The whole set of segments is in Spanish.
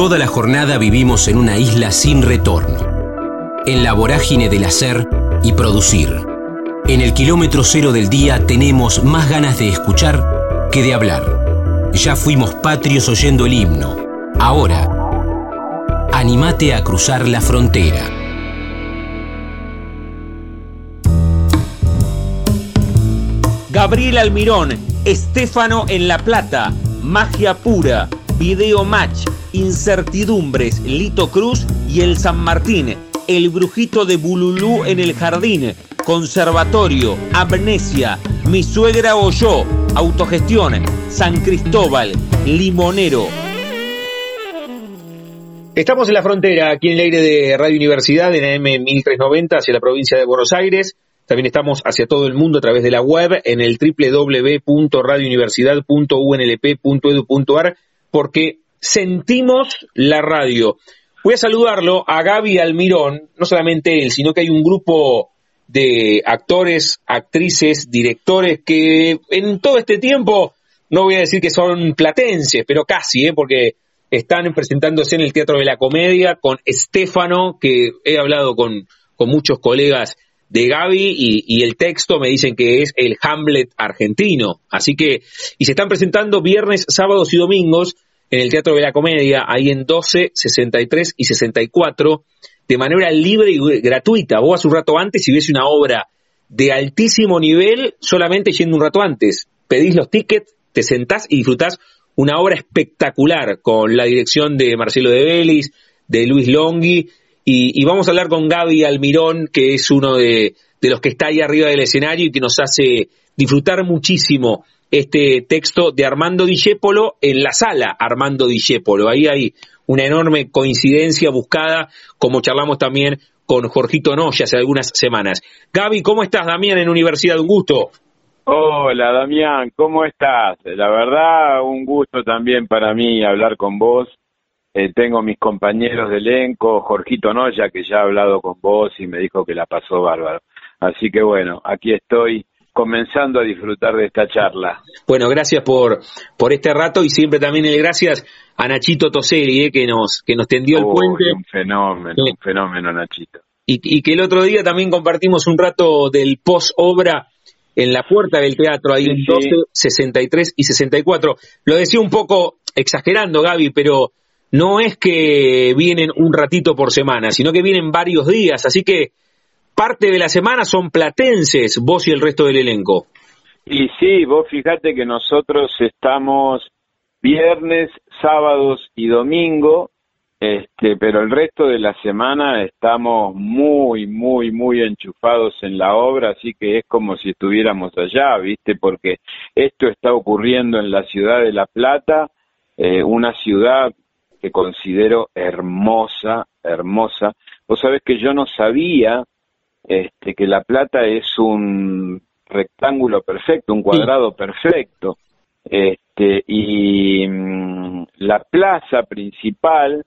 Toda la jornada vivimos en una isla sin retorno, en la vorágine del hacer y producir. En el kilómetro cero del día tenemos más ganas de escuchar que de hablar. Ya fuimos patrios oyendo el himno. Ahora, animate a cruzar la frontera. Gabriel Almirón, Estéfano en La Plata, Magia Pura, Video Match, Incertidumbres, Lito Cruz y el San Martín, El Brujito de Bululú en el Jardín, Conservatorio, Amnesia, Mi Suegra o Yo, Autogestión, San Cristóbal, Limonero. Estamos en la frontera, aquí en el aire de Radio Universidad, en AM 1390, hacia la provincia de Buenos Aires. También estamos hacia todo el mundo a través de la web en el www.radiouniversidad.unlp.edu.ar porque sentimos la radio. Voy a saludarlo a Gaby Almirón, no solamente él, sino que hay un grupo de actores, actrices, directores que en todo este tiempo, no voy a decir que son platenses, pero casi, ¿eh? porque están presentándose en el Teatro de la Comedia con Estefano, que he hablado con, con muchos colegas de Gaby y, y, el texto me dicen que es el Hamlet argentino. Así que, y se están presentando viernes, sábados y domingos en el Teatro de la Comedia, ahí en 12, 63 y 64, de manera libre y gratuita. Vos vas un rato antes y ves una obra de altísimo nivel solamente yendo un rato antes. Pedís los tickets, te sentás y disfrutás una obra espectacular con la dirección de Marcelo de Vélez, de Luis Longhi, y, y, vamos a hablar con Gaby Almirón, que es uno de, de los que está ahí arriba del escenario y que nos hace disfrutar muchísimo este texto de Armando Dijépolo en la sala Armando Dijépolo. Ahí hay una enorme coincidencia buscada, como charlamos también con Jorgito Noya hace algunas semanas. Gaby, ¿cómo estás, Damián, en Universidad? Un gusto. Hola, Damián, ¿cómo estás? La verdad, un gusto también para mí hablar con vos. Eh, tengo mis compañeros de elenco, Jorgito Noya, que ya ha hablado con vos y me dijo que la pasó bárbaro. Así que bueno, aquí estoy comenzando a disfrutar de esta charla. Bueno, gracias por, por este rato y siempre también el gracias a Nachito Toseli, eh, que nos que nos tendió el puente. Un fenómeno, sí. un fenómeno, Nachito. Y, y, que el otro día también compartimos un rato del post-obra en la puerta del teatro, ahí sí, en 12, sí. 63 y 64. Lo decía un poco exagerando, Gaby, pero no es que vienen un ratito por semana, sino que vienen varios días, así que parte de la semana son platenses, vos y el resto del elenco. Y sí, vos fíjate que nosotros estamos viernes, sábados y domingo, este, pero el resto de la semana estamos muy, muy, muy enchufados en la obra, así que es como si estuviéramos allá, ¿viste? Porque esto está ocurriendo en la ciudad de La Plata, eh, una ciudad que considero hermosa, hermosa. Vos sabés que yo no sabía este, que La Plata es un rectángulo perfecto, un cuadrado sí. perfecto. Este, y mmm, la plaza principal,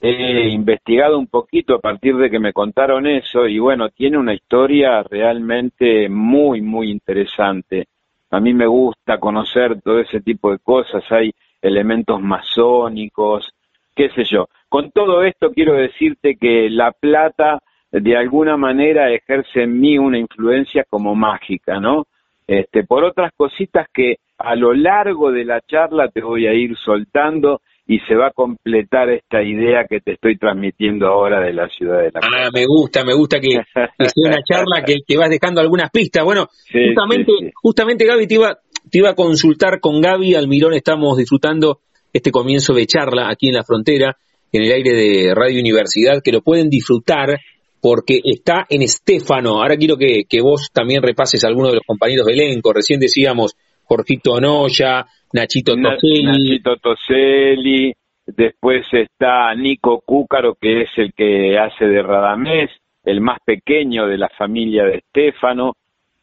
he investigado un poquito a partir de que me contaron eso y bueno, tiene una historia realmente muy, muy interesante. A mí me gusta conocer todo ese tipo de cosas, hay elementos masónicos, qué sé yo. Con todo esto quiero decirte que La Plata de alguna manera ejerce en mí una influencia como mágica, ¿no? Este, por otras cositas que a lo largo de la charla te voy a ir soltando y se va a completar esta idea que te estoy transmitiendo ahora de la ciudad de la Ah, me gusta, me gusta que, que sea una charla que, que, vas dejando algunas pistas. Bueno, sí, justamente, sí, sí. justamente Gaby te iba, te iba a consultar con Gaby Almirón, estamos disfrutando este comienzo de charla aquí en la frontera, en el aire de Radio Universidad, que lo pueden disfrutar porque está en Estéfano. Ahora quiero que, que vos también repases a algunos de los compañeros del elenco. Recién decíamos Jorgito Noya, Nachito Toselli. Nachito Toselli, después está Nico Cúcaro, que es el que hace de Radamés, el más pequeño de la familia de Estéfano.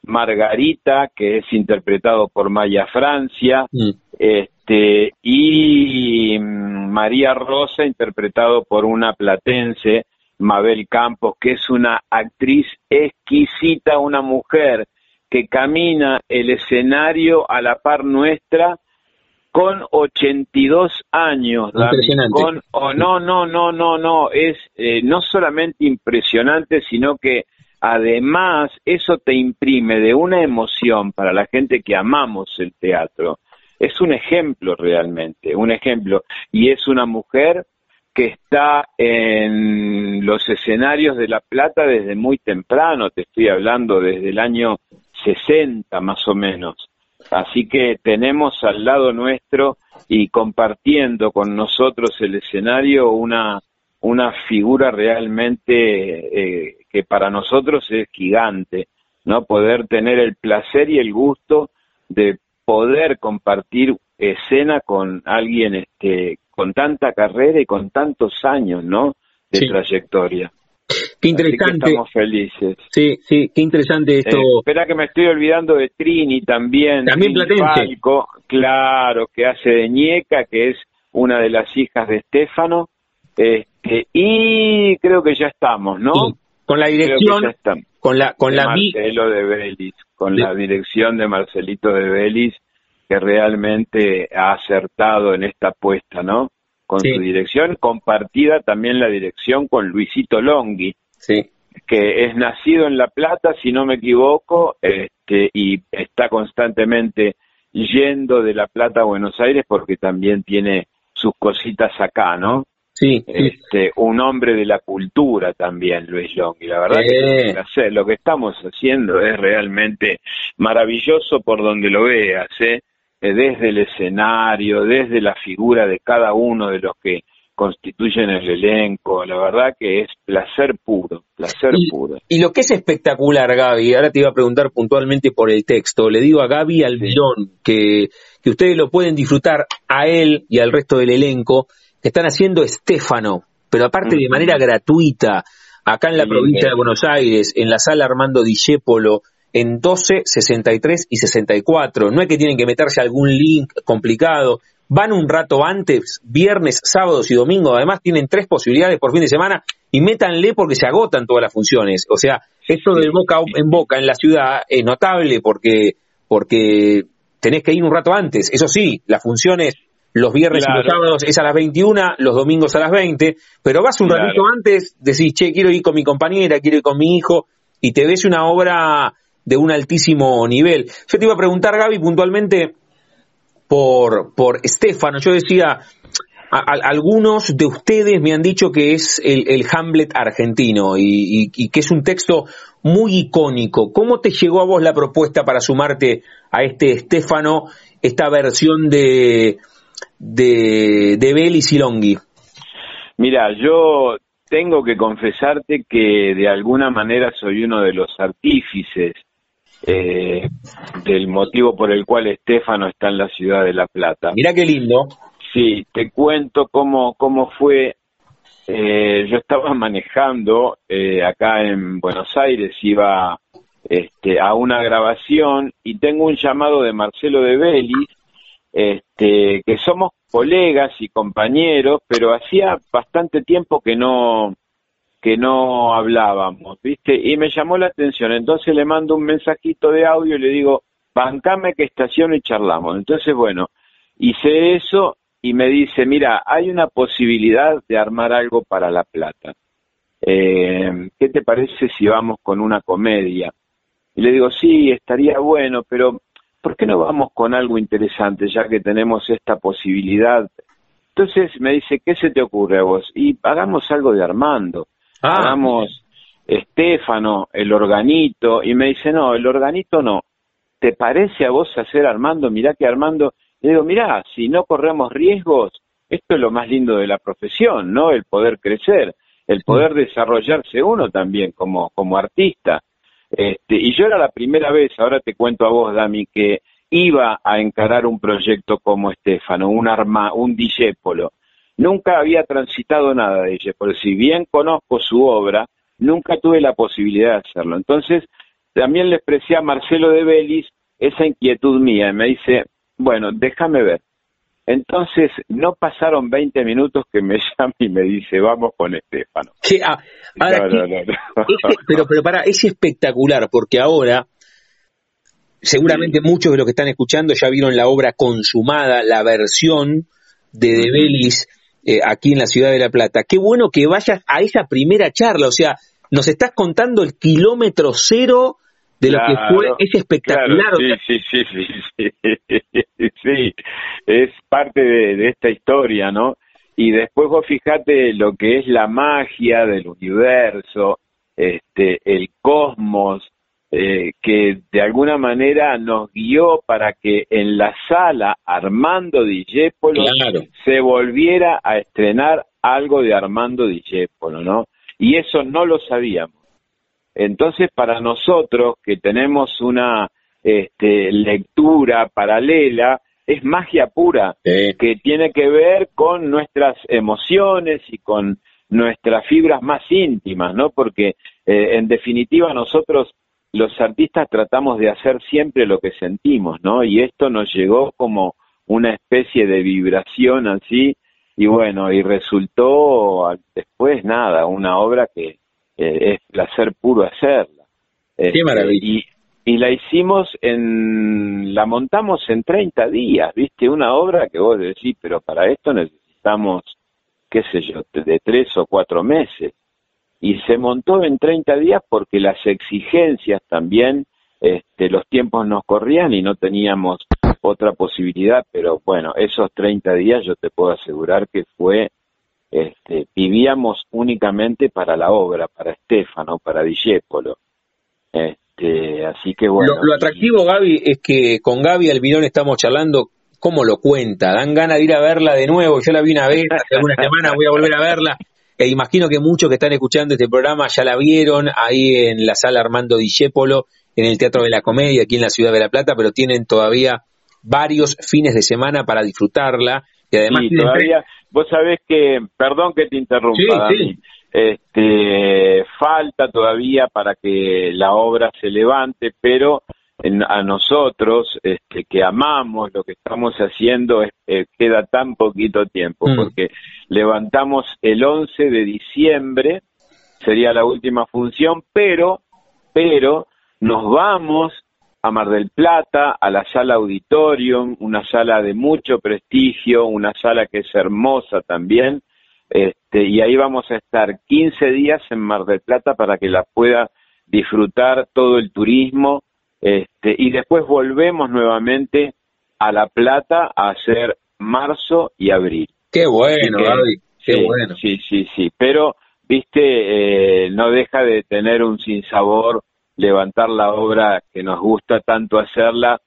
Margarita, que es interpretado por Maya Francia, mm. este, y María Rosa, interpretado por una platense, Mabel Campos, que es una actriz exquisita, una mujer que camina el escenario a la par nuestra con 82 años, Impresionante. Con, oh, no, no, no, no, no, es eh, no solamente impresionante, sino que además eso te imprime de una emoción para la gente que amamos el teatro. Es un ejemplo realmente, un ejemplo. Y es una mujer que está en los escenarios de La Plata desde muy temprano, te estoy hablando desde el año 60 más o menos. Así que tenemos al lado nuestro y compartiendo con nosotros el escenario una, una figura realmente eh, que para nosotros es gigante, ¿no? Poder tener el placer y el gusto de poder compartir escena con alguien este, con tanta carrera y con tantos años, ¿no? De Sí. trayectoria. Qué Así que interesante. estamos felices. Sí, sí, qué interesante esto. Eh, espera que me estoy olvidando de Trini también. También Trini platense. Falco, claro, que hace de ñeca, que es una de las hijas de Estefano. Este, y creo que ya estamos, ¿no? Sí, con la dirección, con la, con de la Marcelo de Vélez, con De- la dirección de Marcelito de Vélez, que realmente ha acertado en esta apuesta, ¿no? Con Sí. su dirección, compartida también la dirección con Luisito Longhi, sí, que es nacido en La Plata, si no me equivoco, este, y está constantemente yendo de La Plata a Buenos Aires porque también tiene sus cositas acá, ¿no? sí, sí. Este, un hombre de la cultura también, Luis Long. Y la verdad que es un placer. lo que estamos haciendo es realmente maravilloso por donde lo veas, ¿eh? Eh, desde el escenario, desde la figura de cada uno de los que constituyen el elenco. La verdad que es placer puro, placer Y- puro. Y lo que es espectacular, Gaby, ahora te iba a preguntar puntualmente por el texto. Le digo a Gaby Almirón que, que ustedes lo pueden disfrutar a él y al resto del elenco, que están haciendo Estéfano, pero aparte de manera gratuita, acá en la Sí, provincia de. Buenos Aires, en la sala Armando Discépolo, en 12, 63 y 64. No es que tienen que meterse algún link complicado. Van un rato antes, viernes, sábados y domingos. Además, tienen tres posibilidades por fin de semana y métanle porque se agotan todas las funciones. O sea, esto del boca en boca en la ciudad es notable porque, porque tenés que ir un rato antes. Eso sí, las funciones los viernes y los sábados es a las 21, los domingos a las 20, pero vas un Claro. ratito antes, decís, che, quiero ir con mi compañera, quiero ir con mi hijo, y te ves una obra de un altísimo nivel. Yo te iba a preguntar, Gaby, puntualmente por, por Estefano. Yo decía, algunos de ustedes me han dicho que es el, el Hamlet argentino y, y- que es un texto muy icónico. ¿Cómo te llegó a vos la propuesta para sumarte a este Estefano, esta versión de, de, de Belis y Longhi? Mira, yo tengo que confesarte que de alguna manera soy uno de los artífices eh, del motivo por el cual Estefano está en la ciudad de La Plata. Mirá qué lindo. Sí, te cuento cómo, cómo fue. Eh, yo estaba manejando eh, acá en Buenos Aires, iba este, a una grabación y tengo un llamado de Marcelo de Belis, este, que somos colegas y compañeros, pero hacía bastante tiempo que no que no hablábamos, ¿viste? Y me llamó la atención, entonces le mando un mensajito de audio y le digo, bancame que estaciono y charlamos. Entonces, bueno, hice eso y me dice, mira, hay una posibilidad de armar algo para La Plata. Eh, ¿Qué te parece si vamos con una comedia? Y le digo, sí, estaría bueno, pero ¿por qué no vamos con algo interesante ya que tenemos esta posibilidad? Entonces me dice, ¿qué se te ocurre a vos? Y hagamos algo de Armando, Ah, hagamos Estefano, el organito, y me dice, no, el organito no. ¿Te parece a vos hacer Armando? Mirá que Armando, le digo, mirá, si no corremos riesgos, esto es lo más lindo de la profesión, ¿no? El poder crecer, el poder desarrollarse uno también como, como artista. Este, y yo era la primera vez, ahora te cuento a vos, Dami, que iba a encarar un proyecto como Estefano, un arma, un discépolo. Nunca había transitado nada de discépolo. Si bien conozco su obra, nunca tuve la posibilidad de hacerlo. Entonces, también le expresé a Marcelo de Belis esa inquietud mía y me dice, bueno, déjame ver. Entonces, no pasaron 20 minutos que me llama y me dice, vamos con Estefano. ah, ahora, No, ¿qué- no, no, no. Ese- pero, pero para, es espectacular porque ahora seguramente muchos de los que están escuchando ya vieron la obra consumada, la versión de De Belis eh, aquí en la ciudad de La Plata. Qué bueno que vayas a esa primera charla, o sea, nos estás contando el kilómetro cero de lo que fue, es espectacular. sí, sí, sí, sí, sí, es parte de, esta historia, ¿no? Y después vos fijate lo que es la magia del universo, este, el cosmos, eh, que de alguna manera nos guió para que en la sala Armando Dijépolo se volviera a estrenar algo de Armando Dijépolo, ¿no? Y eso no lo sabíamos. Entonces, para nosotros que tenemos una este, lectura paralela, es magia pura, que tiene que ver con nuestras emociones y con nuestras fibras más íntimas, ¿no? Porque eh, en definitiva nosotros los artistas tratamos de hacer siempre lo que sentimos, ¿no? Y esto nos llegó como una especie de vibración así, y bueno, y resultó después nada, una obra que es placer puro hacerla. Qué este, maravilla. Y, y la hicimos en, la montamos en 30 días, ¿viste? Una obra que vos decís, pero para esto necesitamos, qué sé yo, de tres o cuatro meses. Y se montó en 30 días porque las exigencias también, este, los tiempos nos corrían y no teníamos otra posibilidad, pero bueno, esos 30 días yo te puedo asegurar que fue este, vivíamos únicamente para la obra, para Estefano, para Discépolo. Este, así que bueno. Lo, atractivo, Gaby, es que con Gaby Almirón estamos charlando cómo lo cuenta. Dan ganas de ir a verla de nuevo. Yo la vi una vez, hace algunas semanas voy a volver a verla. E imagino que muchos que están escuchando este programa ya la vieron ahí en la sala Armando Discépolo, en el Teatro de la Comedia, aquí en la Ciudad de La Plata, pero tienen todavía varios fines de semana para disfrutarla. Y además todavía, Vos sabés que, perdón que te interrumpa, este, falta todavía para que la obra se levante, pero a nosotros este, que amamos lo que estamos haciendo eh, queda tan poquito tiempo, mm. porque levantamos el 11 de diciembre, sería la última función, pero, pero nos vamos a Mar del Plata, a la sala Auditorium, una sala de mucho prestigio, una sala que es hermosa también, este, y ahí vamos a estar 15 días en Mar del Plata para que la pueda disfrutar todo el turismo, este, y después volvemos nuevamente a La Plata a hacer marzo y abril. Qué bueno, qué sí, bueno. Sí, sí, sí, pero, viste, eh, no deja de tener un sinsabor levantar la obra que nos gusta tanto hacerla,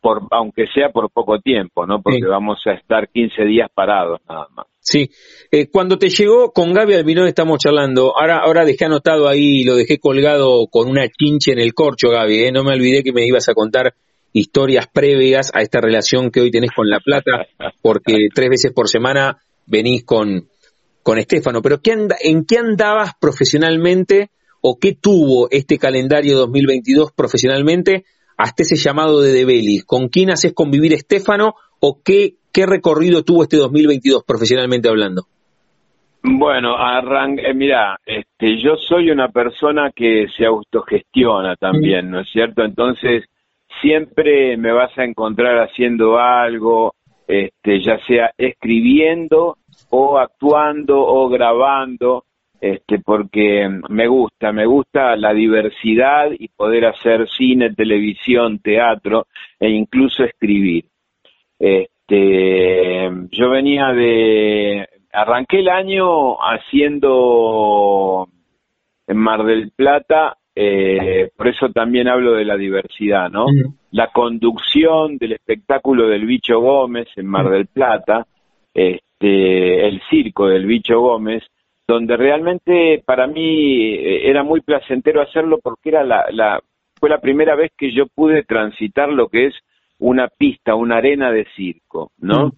por, aunque sea por poco tiempo, ¿no? Porque vamos a estar 15 días parados nada más. Sí, eh, cuando te llegó con Gaby Almirón estamos charlando, ahora, ahora dejé anotado ahí, lo dejé colgado con una chinche en el corcho, Gaby, ¿eh? no me olvidé que me ibas a contar historias previas a esta relación que hoy tenés con La Plata, porque tres veces por semana venís con, con Estefano, pero ¿qué ¿en qué andabas profesionalmente o qué tuvo este calendario 2022 profesionalmente hasta ese llamado de Debeli? ¿Con quién haces convivir Estefano o qué, qué recorrido tuvo este 2022 profesionalmente hablando? Bueno, eh, mira, este, yo soy una persona que se autogestiona también, ¿no es cierto? Entonces, siempre me vas a encontrar haciendo algo, este, ya sea escribiendo o actuando o grabando este, porque me gusta, me gusta la diversidad y poder hacer cine, televisión, teatro e incluso escribir. Este, yo venía de, arranqué el año haciendo en Mar del Plata, eh, por eso también hablo de la diversidad, ¿no? La conducción del espectáculo del Bicho Gómez en Mar del Plata, este, el circo del Bicho Gómez, donde realmente para mí eh, era muy placentero hacerlo porque era la, fue la primera vez que yo pude transitar lo que es una pista, una arena de circo, ¿no? Mm.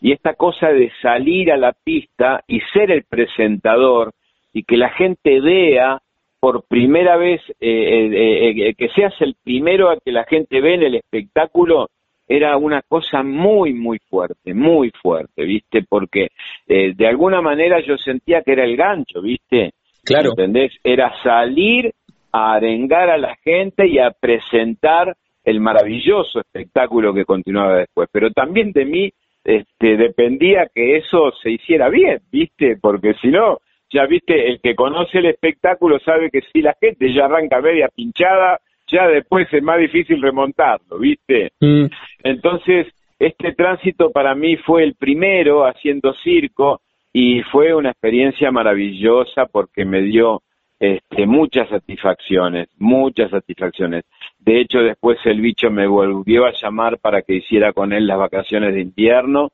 Y esta cosa de salir a la pista y ser el presentador y que la gente vea por primera vez, eh, eh, que seas el primero a que la gente ve en el espectáculo, era una cosa muy, muy fuerte, muy fuerte, ¿viste? Porque eh, de alguna manera yo sentía que era el gancho, ¿viste? Claro. ¿Entendés? Era salir a arengar a la gente y a presentar el maravilloso espectáculo que continuaba después, pero también de mí este, dependía que eso se hiciera bien, ¿viste? Porque si no, ya viste, el que conoce el espectáculo sabe que si la gente ya arranca media pinchada, ya después es más difícil remontarlo, ¿viste? Mm. Entonces, este tránsito para mí fue el primero haciendo circo y fue una experiencia maravillosa porque me dio este, muchas satisfacciones, muchas satisfacciones. De hecho, después el bicho me volvió a llamar para que hiciera con él las vacaciones de invierno.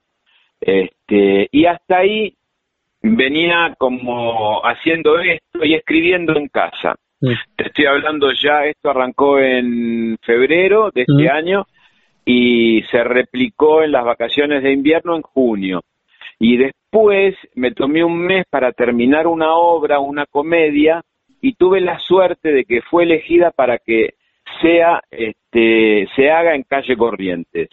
Este, y hasta ahí venía como haciendo esto y escribiendo en casa. Te estoy hablando ya, esto arrancó en febrero de este año y se replicó en las vacaciones de invierno en junio. Y después me tomé un mes para terminar una obra, una comedia, y tuve la suerte de que fue elegida para que sea, este, se haga en calle Corrientes.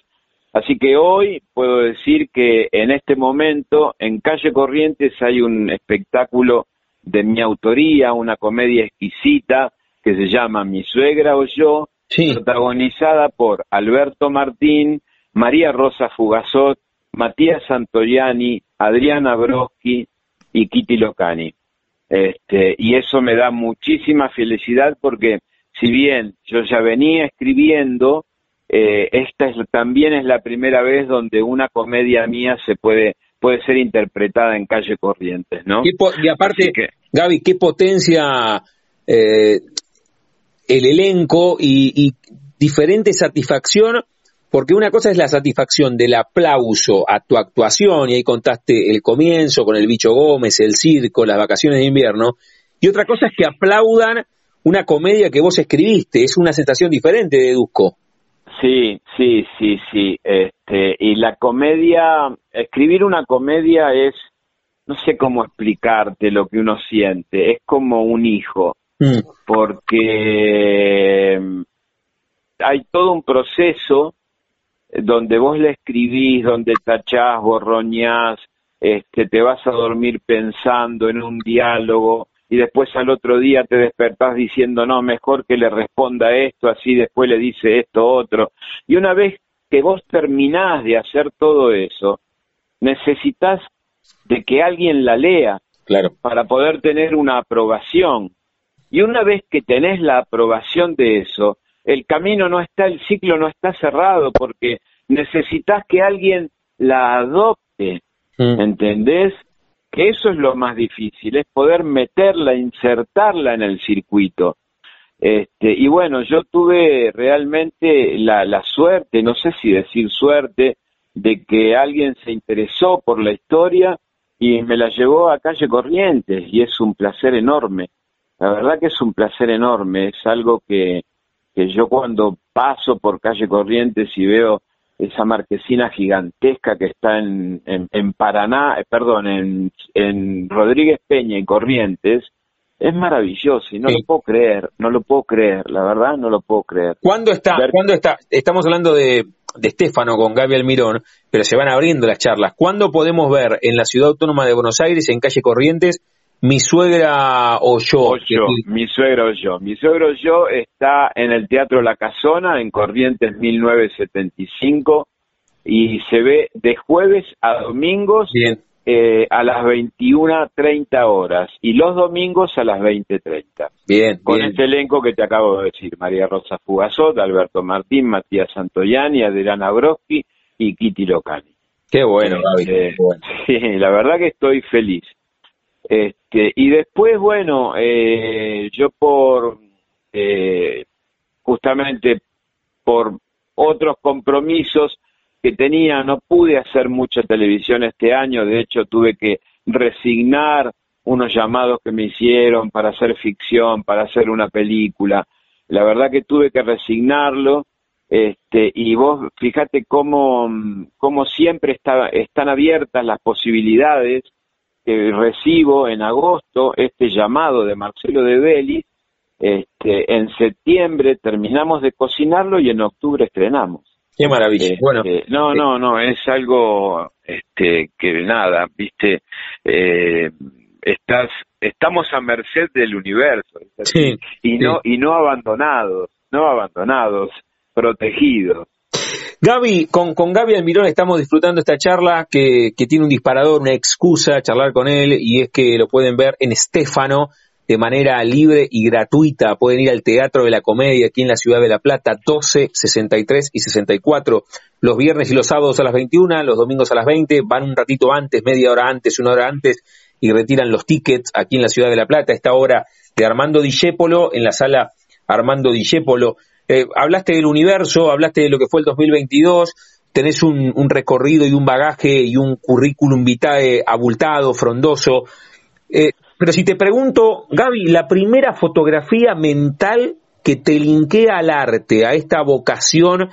Así que hoy puedo decir que en este momento en calle Corrientes hay un espectáculo de mi autoría, una comedia exquisita que se llama Mi suegra o yo, protagonizada por Alberto Martín, María Rosa Fugazot, Matías Santoyani, Adriana Broski y Kitty Locani. Este, y eso me da muchísima felicidad porque si bien yo ya venía escribiendo, eh, esta es, también es la primera vez donde una comedia mía se puede puede ser interpretada en calle Corrientes, ¿no? Y, aparte, Gaby, qué potencia eh, el elenco y, diferente satisfacción, porque una cosa es la satisfacción del aplauso a tu actuación, y ahí contaste el comienzo con el bicho Gómez, el circo, las vacaciones de invierno, y otra cosa es que aplaudan una comedia que vos escribiste, es una sensación diferente, deduzco. Sí, sí, sí, sí. Este, y la comedia, escribir una comedia es, no sé cómo explicarte lo que uno siente, es como un hijo. Mm. porque mm, hay todo un proceso donde vos le escribís, donde tachás, borroñás, este, te vas a dormir pensando en un diálogo y después al otro día te despertás diciendo, no, mejor que le responda esto, así después le dice esto otro. Y una vez que vos terminás de hacer todo eso, necesitas de que alguien la lea claro. para poder tener una aprobación. Y una vez que tenés la aprobación de eso, el camino no está, el ciclo no está cerrado porque necesitas que alguien la adopte, mm. ¿entendés? Que eso es lo más difícil, es poder meterla, insertarla en el circuito. Este, y bueno, yo tuve realmente la, la suerte, no sé si decir suerte, de que alguien se interesó por la historia y me la llevó a calle Corrientes y es un placer enorme. La verdad que es un placer enorme, es algo que, que yo cuando paso por calle Corrientes y veo esa marquesina gigantesca que está en, en, Paraná, eh, perdón, en, en Rodríguez Peña y Corrientes, es maravilloso y no lo puedo creer, no lo puedo creer, la verdad no lo puedo creer. ¿Cuándo está? ¿Cuándo está? Estamos hablando de, de Estefano con Gaby Almirón, pero se van abriendo las charlas. ¿Cuándo podemos ver en la Ciudad Autónoma de Buenos Aires, en calle Corrientes, mi suegra o yo. mi suegra o yo. Mi suegro o yo está en el Teatro La Casona, en Corrientes 1975, y se ve de jueves a domingos eh, a las 21.30 horas y los domingos a las 20.30. Bien. Con este elenco que te acabo de decir, María Rosa Fugazot, Alberto Martín, Matías Santoyani, Adriana Broski y Kitty Locani. Qué bueno, eh, Sí, la verdad que estoy feliz. Este, y después, bueno, eh, yo por, eh, justamente por otros compromisos que tenía, no pude hacer mucha televisión este año, de hecho tuve que resignar unos llamados que me hicieron para hacer ficción, para hacer una película. La verdad que tuve que resignarlo, este, y vos fíjate cómo, cómo siempre está, están abiertas las posibilidades que recibo en agosto este llamado de Marcelo de Belli, este, en septiembre terminamos de cocinarlo y en octubre estrenamos. Qué maravilla. Este, bueno, no, no, no, es algo este, que nada, viste, eh, estás, estamos a merced del universo sí, y no y no abandonados, no abandonados. protegidos. Gaby, con, con Gaby Almirón estamos disfrutando esta charla que, que tiene un disparador, una excusa, charlar con él, y es que lo pueden ver en Estéfano de manera libre y gratuita. Pueden ir al Teatro de la Comedia aquí en la Ciudad de La Plata, 12, 63 y 64, los viernes y los sábados a las 21, los domingos a las 20, van un ratito antes, media hora antes, una hora antes, y retiran los tickets aquí en la Ciudad de La Plata, esta hora de Armando Dijépolo, en la sala Armando Dijépolo. Eh, hablaste del universo, hablaste de lo que fue el 2022, tenés un, recorrido y un bagaje y un currículum vitae abultado, frondoso. Eh, pero si te pregunto, Gaby, la primera fotografía mental que te linkea al arte, a esta vocación,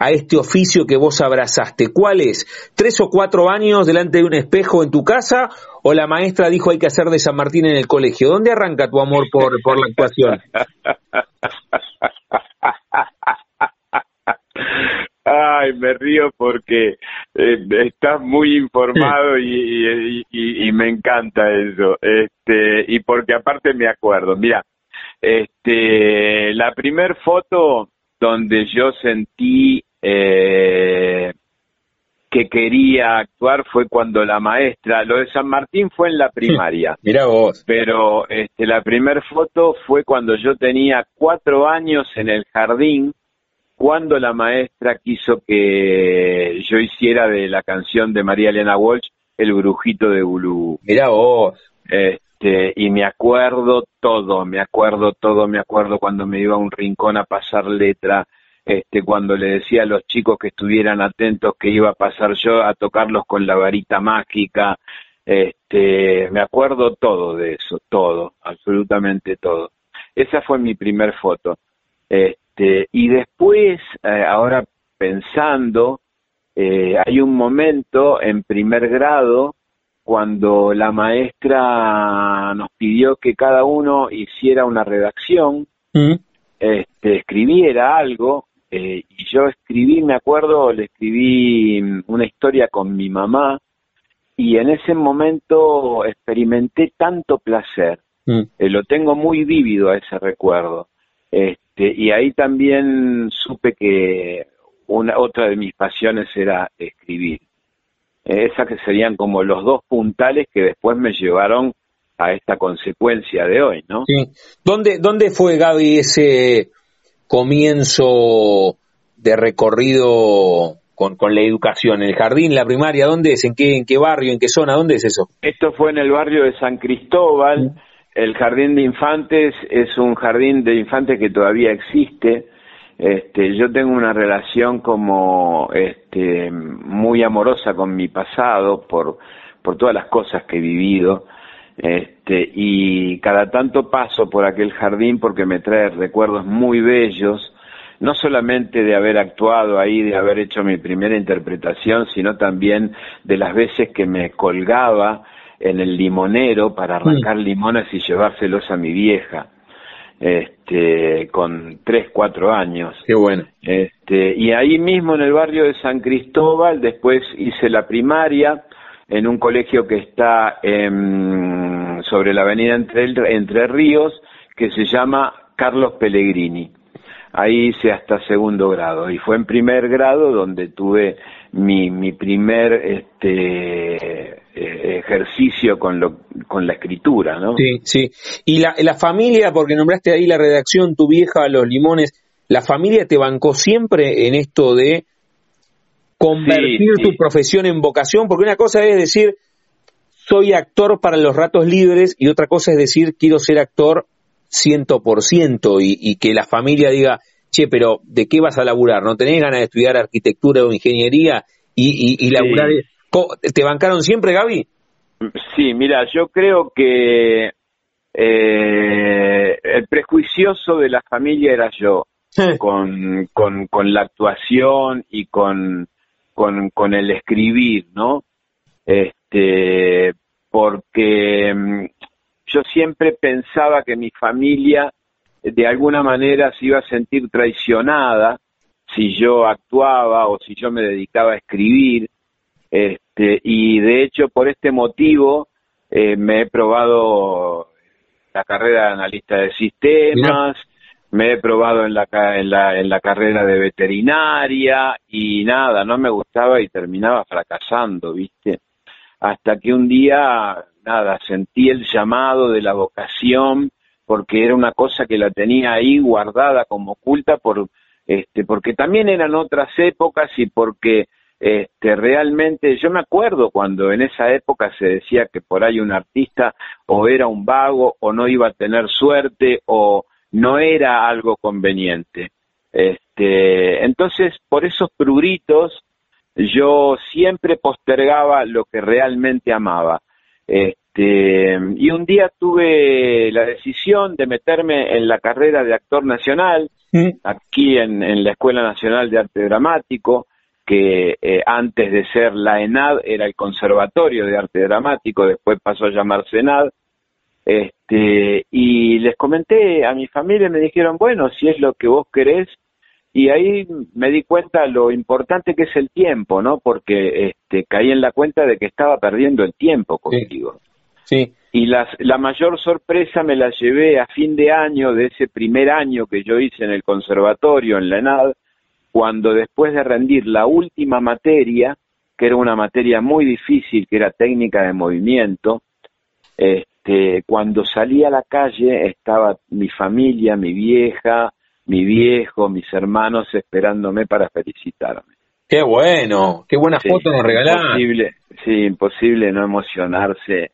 a este oficio que vos abrazaste, ¿cuál es? ¿Tres o cuatro años delante de un espejo en tu casa o la maestra dijo hay que hacer de San Martín en el colegio? ¿Dónde arranca tu amor por, por la actuación? Ay, me río porque eh, estás muy informado y, y, me encanta eso. Este, y porque aparte me acuerdo, mira, este, la primer foto donde yo sentí eh, que quería actuar fue cuando la maestra, lo de San Martín fue en la primaria. Mira vos. Pero este, la primer foto fue cuando yo tenía cuatro años en el jardín, cuando la maestra quiso que yo hiciera de la canción de María Elena Walsh El Brujito de Bulú. Mira vos. Este, y me acuerdo todo, me acuerdo todo, me acuerdo cuando me iba a un rincón a pasar letra, este, cuando le decía a los chicos que estuvieran atentos que iba a pasar yo a tocarlos con la varita mágica, este, me acuerdo todo de eso, todo, absolutamente todo. Esa fue mi primer foto. Este, y después, eh, ahora pensando, eh, hay un momento en primer grado cuando la maestra nos pidió que cada uno hiciera una redacción, mm. este, escribiera algo, eh, y yo escribí, me acuerdo, le escribí una historia con mi mamá, y en ese momento experimenté tanto placer, mm. eh, lo tengo muy vívido a ese recuerdo, este, y ahí también supe que una, otra de mis pasiones era escribir esas que serían como los dos puntales que después me llevaron a esta consecuencia de hoy, ¿no? Sí. ¿Dónde, dónde fue, Gaby, ese comienzo de recorrido con, con la educación? ¿En el jardín, la primaria? ¿Dónde es? ¿En qué, ¿En qué barrio? ¿En qué zona? ¿Dónde es eso? Esto fue en el barrio de San Cristóbal. El jardín de infantes es un jardín de infantes que todavía existe este, yo tengo una relación como este, muy amorosa con mi pasado por, por todas las cosas que he vivido. Este, y cada tanto paso por aquel jardín porque me trae recuerdos muy bellos, no solamente de haber actuado ahí, de haber hecho mi primera interpretación, sino también de las veces que me colgaba en el limonero para arrancar limones y llevárselos a mi vieja este, con tres, cuatro años. Qué bueno. Este, y ahí mismo en el barrio de San Cristóbal, después hice la primaria en un colegio que está sobre la avenida Entre, Entre Ríos, que se llama Carlos Pellegrini. Ahí hice hasta segundo grado y fue en primer grado donde tuve mi, mi primer este, eh, ejercicio con, lo, con la escritura, ¿no? Sí, sí. Y la, la familia, porque nombraste ahí la redacción, tu vieja, los limones, ¿la familia te bancó siempre en esto de convertir tu profesión en vocación? Porque una cosa es decir, soy actor para los ratos libres y otra cosa es decir, quiero ser actor ciento por ciento y que la familia diga, che, pero ¿de qué vas a laburar? ¿No tenés ganas de estudiar arquitectura o ingeniería y, y, laburar? ¿Te bancaron siempre, Gaby? Sí, mira, yo creo que eh, el prejuicioso de la familia era yo, con, con, con, la actuación y con, con, con el escribir, ¿no? Este, porque mm, yo siempre pensaba que mi familia de alguna manera se iba a sentir traicionada si yo actuaba o si yo me dedicaba a escribir. Este, y de hecho, por este motivo, eh, me he probado la carrera de analista de sistemas, me he probado en la, en la, en la carrera de veterinaria y nada, no me gustaba y terminaba fracasando, ¿viste? Hasta que un día, nada, sentí el llamado de la vocación porque era una cosa que la tenía ahí guardada como oculta por este porque también eran otras épocas y porque este realmente yo me acuerdo cuando en esa época se decía que por ahí un artista o era un vago o no iba a tener suerte o no era algo conveniente. Este, entonces, por esos pruritos, yo siempre postergaba lo que realmente amaba. Este, y un día tuve la decisión de meterme en la carrera de actor nacional, mm. aquí en, la Escuela Nacional de Arte Dramático, que eh, antes de ser la ENAD era el Conservatorio de Arte Dramático, después pasó a llamarse ENAD. Este, y les comenté a mi familia, me dijeron, bueno, si es lo que vos querés, y ahí me di cuenta lo importante que es el tiempo, ¿no? Porque este, caí en la cuenta de que estaba perdiendo el tiempo contigo. Sí. Y la, la mayor sorpresa me la llevé a fin de año, de ese primer año que yo hice en el conservatorio, en la ENAD, cuando después de rendir la última materia, que era una materia muy difícil, que era técnica de movimiento, este, cuando salí a la calle estaba mi familia, mi vieja, mi viejo, mis hermanos esperándome para felicitarme. Qué bueno, qué buena foto nos regalaron. Imposible, sí, imposible no emocionarse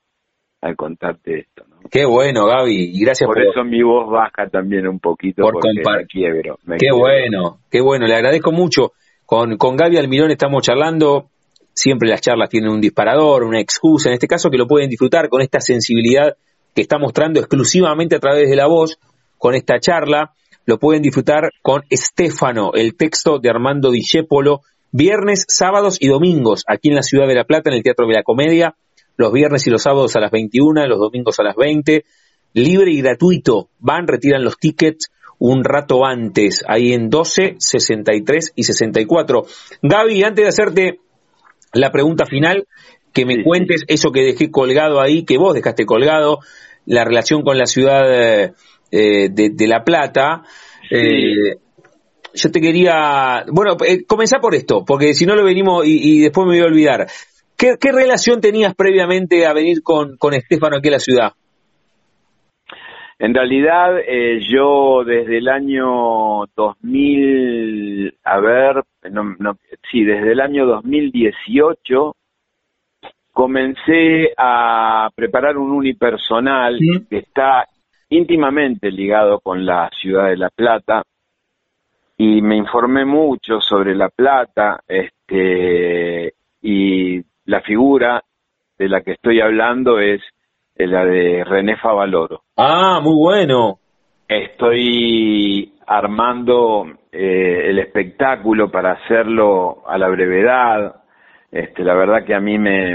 al contarte esto. ¿no? Qué bueno, Gaby, y gracias por, por eso mi voz baja también un poquito por compartir. quiebro. qué bueno, qué bueno, le agradezco mucho. Con, con Gaby Almirón estamos charlando siempre las charlas tienen un disparador, una excusa, en este caso que lo pueden disfrutar con esta sensibilidad que está mostrando exclusivamente a través de la voz, con esta charla, lo pueden disfrutar con Estefano, el texto de Armando Discépolo, viernes, sábados y domingos, aquí en la ciudad de La Plata, en el Teatro de la Comedia, los viernes y los sábados a las 21, los domingos a las 20, libre y gratuito, van, retiran los tickets un rato antes, ahí en 12, 63 y 64. Gaby, antes de hacerte la pregunta final, que me cuentes eso que dejé colgado ahí, que vos dejaste colgado, la relación con la ciudad eh, de, La Plata. Eh, yo te quería, bueno, eh, comenzar por esto, porque si no lo venimos y, después me voy a olvidar. ¿Qué, relación tenías previamente a venir con, con Estefano aquí a la ciudad? En realidad, yo desde el año 2000, a ver, no, sí, desde el año 2018 comencé a preparar un unipersonal que está íntimamente ligado con la ciudad de La Plata y me informé mucho sobre La Plata este y la figura de la que estoy hablando es la de René Favaloro. Ah, muy bueno. Estoy armando eh, el espectáculo para hacerlo a la brevedad. Este, la verdad que a mí me,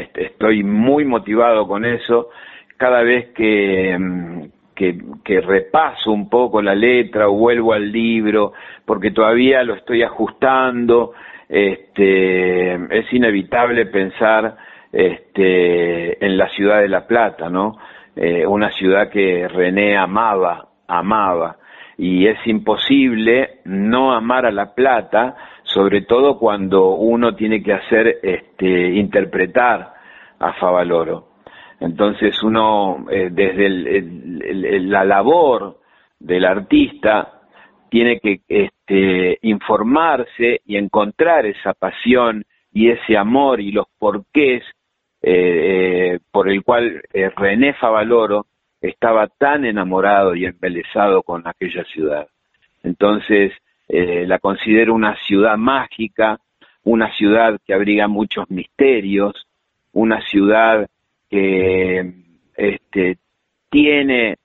este, estoy muy motivado con eso. Cada vez que, mm, que, que, repaso un poco la letra o vuelvo al libro, porque todavía lo estoy ajustando, este, es inevitable pensar este, en la ciudad de La Plata, ¿no? Eh, una ciudad que René amaba, amaba y es imposible no amar a La Plata, sobre todo cuando uno tiene que hacer, este, interpretar a Favaloro. Entonces uno, eh, desde la labor del artista, tiene que este, informarse y encontrar esa pasión y ese amor y los porqués eh, por el cual René Favaloro estaba tan enamorado y embelesado con aquella ciudad. Entonces, eh, la considero una ciudad mágica, una ciudad que abriga muchos misterios, una ciudad que este, tiene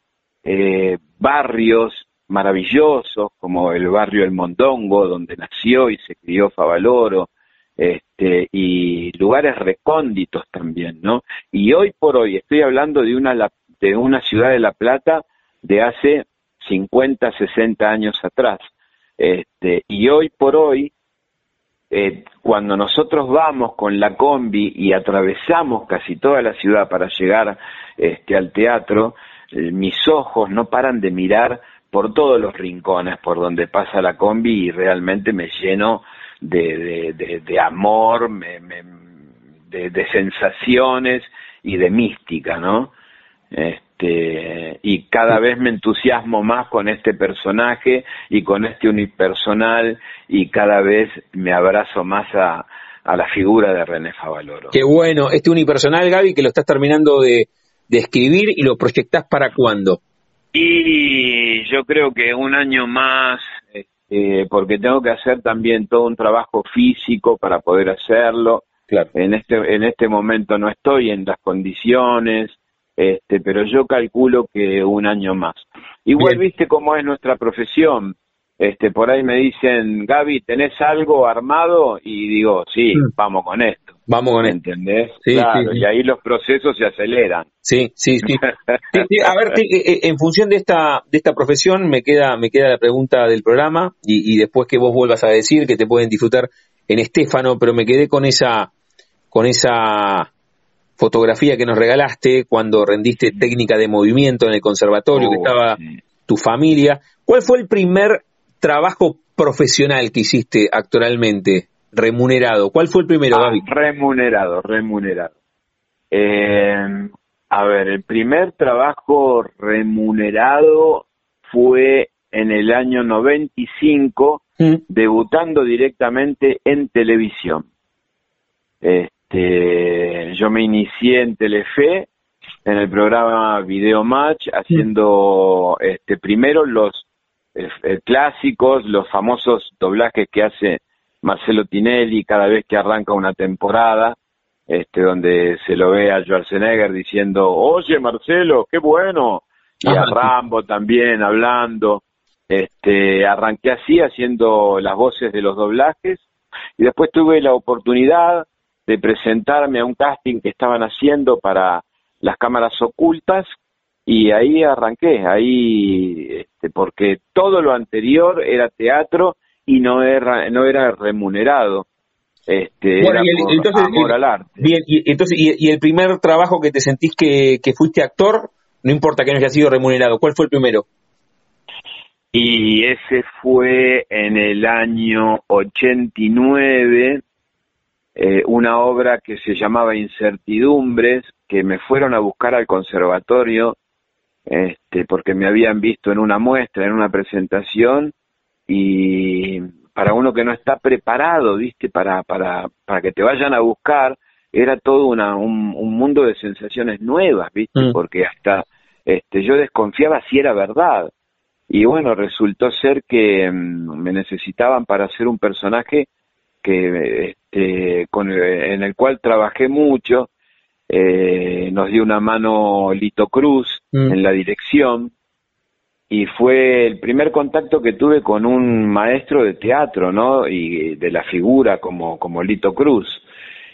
eh, barrios maravillosos, como el barrio El Mondongo, donde nació y se crió Favaloro, este, y lugares recónditos también, ¿no? Y hoy por hoy estoy hablando de una de una ciudad de La Plata de hace 50, 60 años atrás. Este, y hoy por hoy, eh, cuando nosotros vamos con la combi y atravesamos casi toda la ciudad para llegar este, al teatro, eh, mis ojos no paran de mirar por todos los rincones por donde pasa la combi y realmente me lleno de, de, amor, de, de, sensaciones y de mística, ¿no? Este, y cada vez me entusiasmo más con este personaje y con este unipersonal y cada vez me abrazo más a, a la figura de René Favaloro. Qué bueno, este unipersonal, Gaby, que lo estás terminando de, de escribir y lo proyectás para cuándo? Y yo creo que un año más, este, porque tengo que hacer también todo un trabajo físico para poder hacerlo. Claro. En este, en este momento no estoy en las condiciones, este, pero yo calculo que un año más. Igual viste cómo es nuestra profesión. Este, por ahí me dicen, Gaby, ¿tenés algo armado? Y digo, sí, mm. vamos con esto. Vamos con esto. ¿Entendés? claro, y ahí los procesos se aceleran. Sí, sí, sí. a ver, eh, eh, en función de esta, de esta profesión me queda, me queda la pregunta del programa y, y después que vos vuelvas a decir que te pueden disfrutar en Estéfano, pero me quedé con esa, con esa fotografía que nos regalaste cuando rendiste técnica de movimiento en el conservatorio, que oh, estaba tu familia. ¿Cuál fue el primer trabajo profesional que hiciste actualmente, remunerado? ¿Cuál fue el primero, ah, Remunerado, remunerado. Eh, a ver, el primer trabajo remunerado fue en el año 95, mm. debutando directamente en televisión. Este, yo me inicié en Telefe, en el programa Video Match, haciendo este, primero los clásicos, los famosos doblajes que hace Marcelo Tinelli cada vez que arranca una temporada, este, donde se lo ve a Schwarzenegger diciendo, oye Marcelo, qué bueno, y a Rambo también hablando, este, arranqué así haciendo las voces de los doblajes, y después tuve la oportunidad de presentarme a un casting que estaban haciendo para las cámaras ocultas. Y ahí arranqué, ahí este, porque todo lo anterior era teatro y no era no era remunerado. Este, era y entonces, amor al arte. Bien, y entonces y, el primer trabajo que te sentís que, que fuiste actor, no importa que no haya sido remunerado, ¿cuál fue el primero? Y ese fue en el año 89, eh, una obra que se llamaba Incertidumbres, que me fueron a buscar al conservatorio este, porque me habían visto en una muestra, en una presentación, y para uno que no está preparado, viste, para, para, para que te vayan a buscar, era todo una, un, mundo de sensaciones nuevas, viste, mm. porque hasta este, yo desconfiaba si era verdad. Y bueno, resultó ser que mm, me necesitaban para hacer un personaje que este, con en el cual trabajé mucho eh, nos dio una mano Lito Cruz mm. en la dirección y fue el primer contacto que tuve con un maestro de teatro, ¿no? Y de la figura como, como Lito Cruz.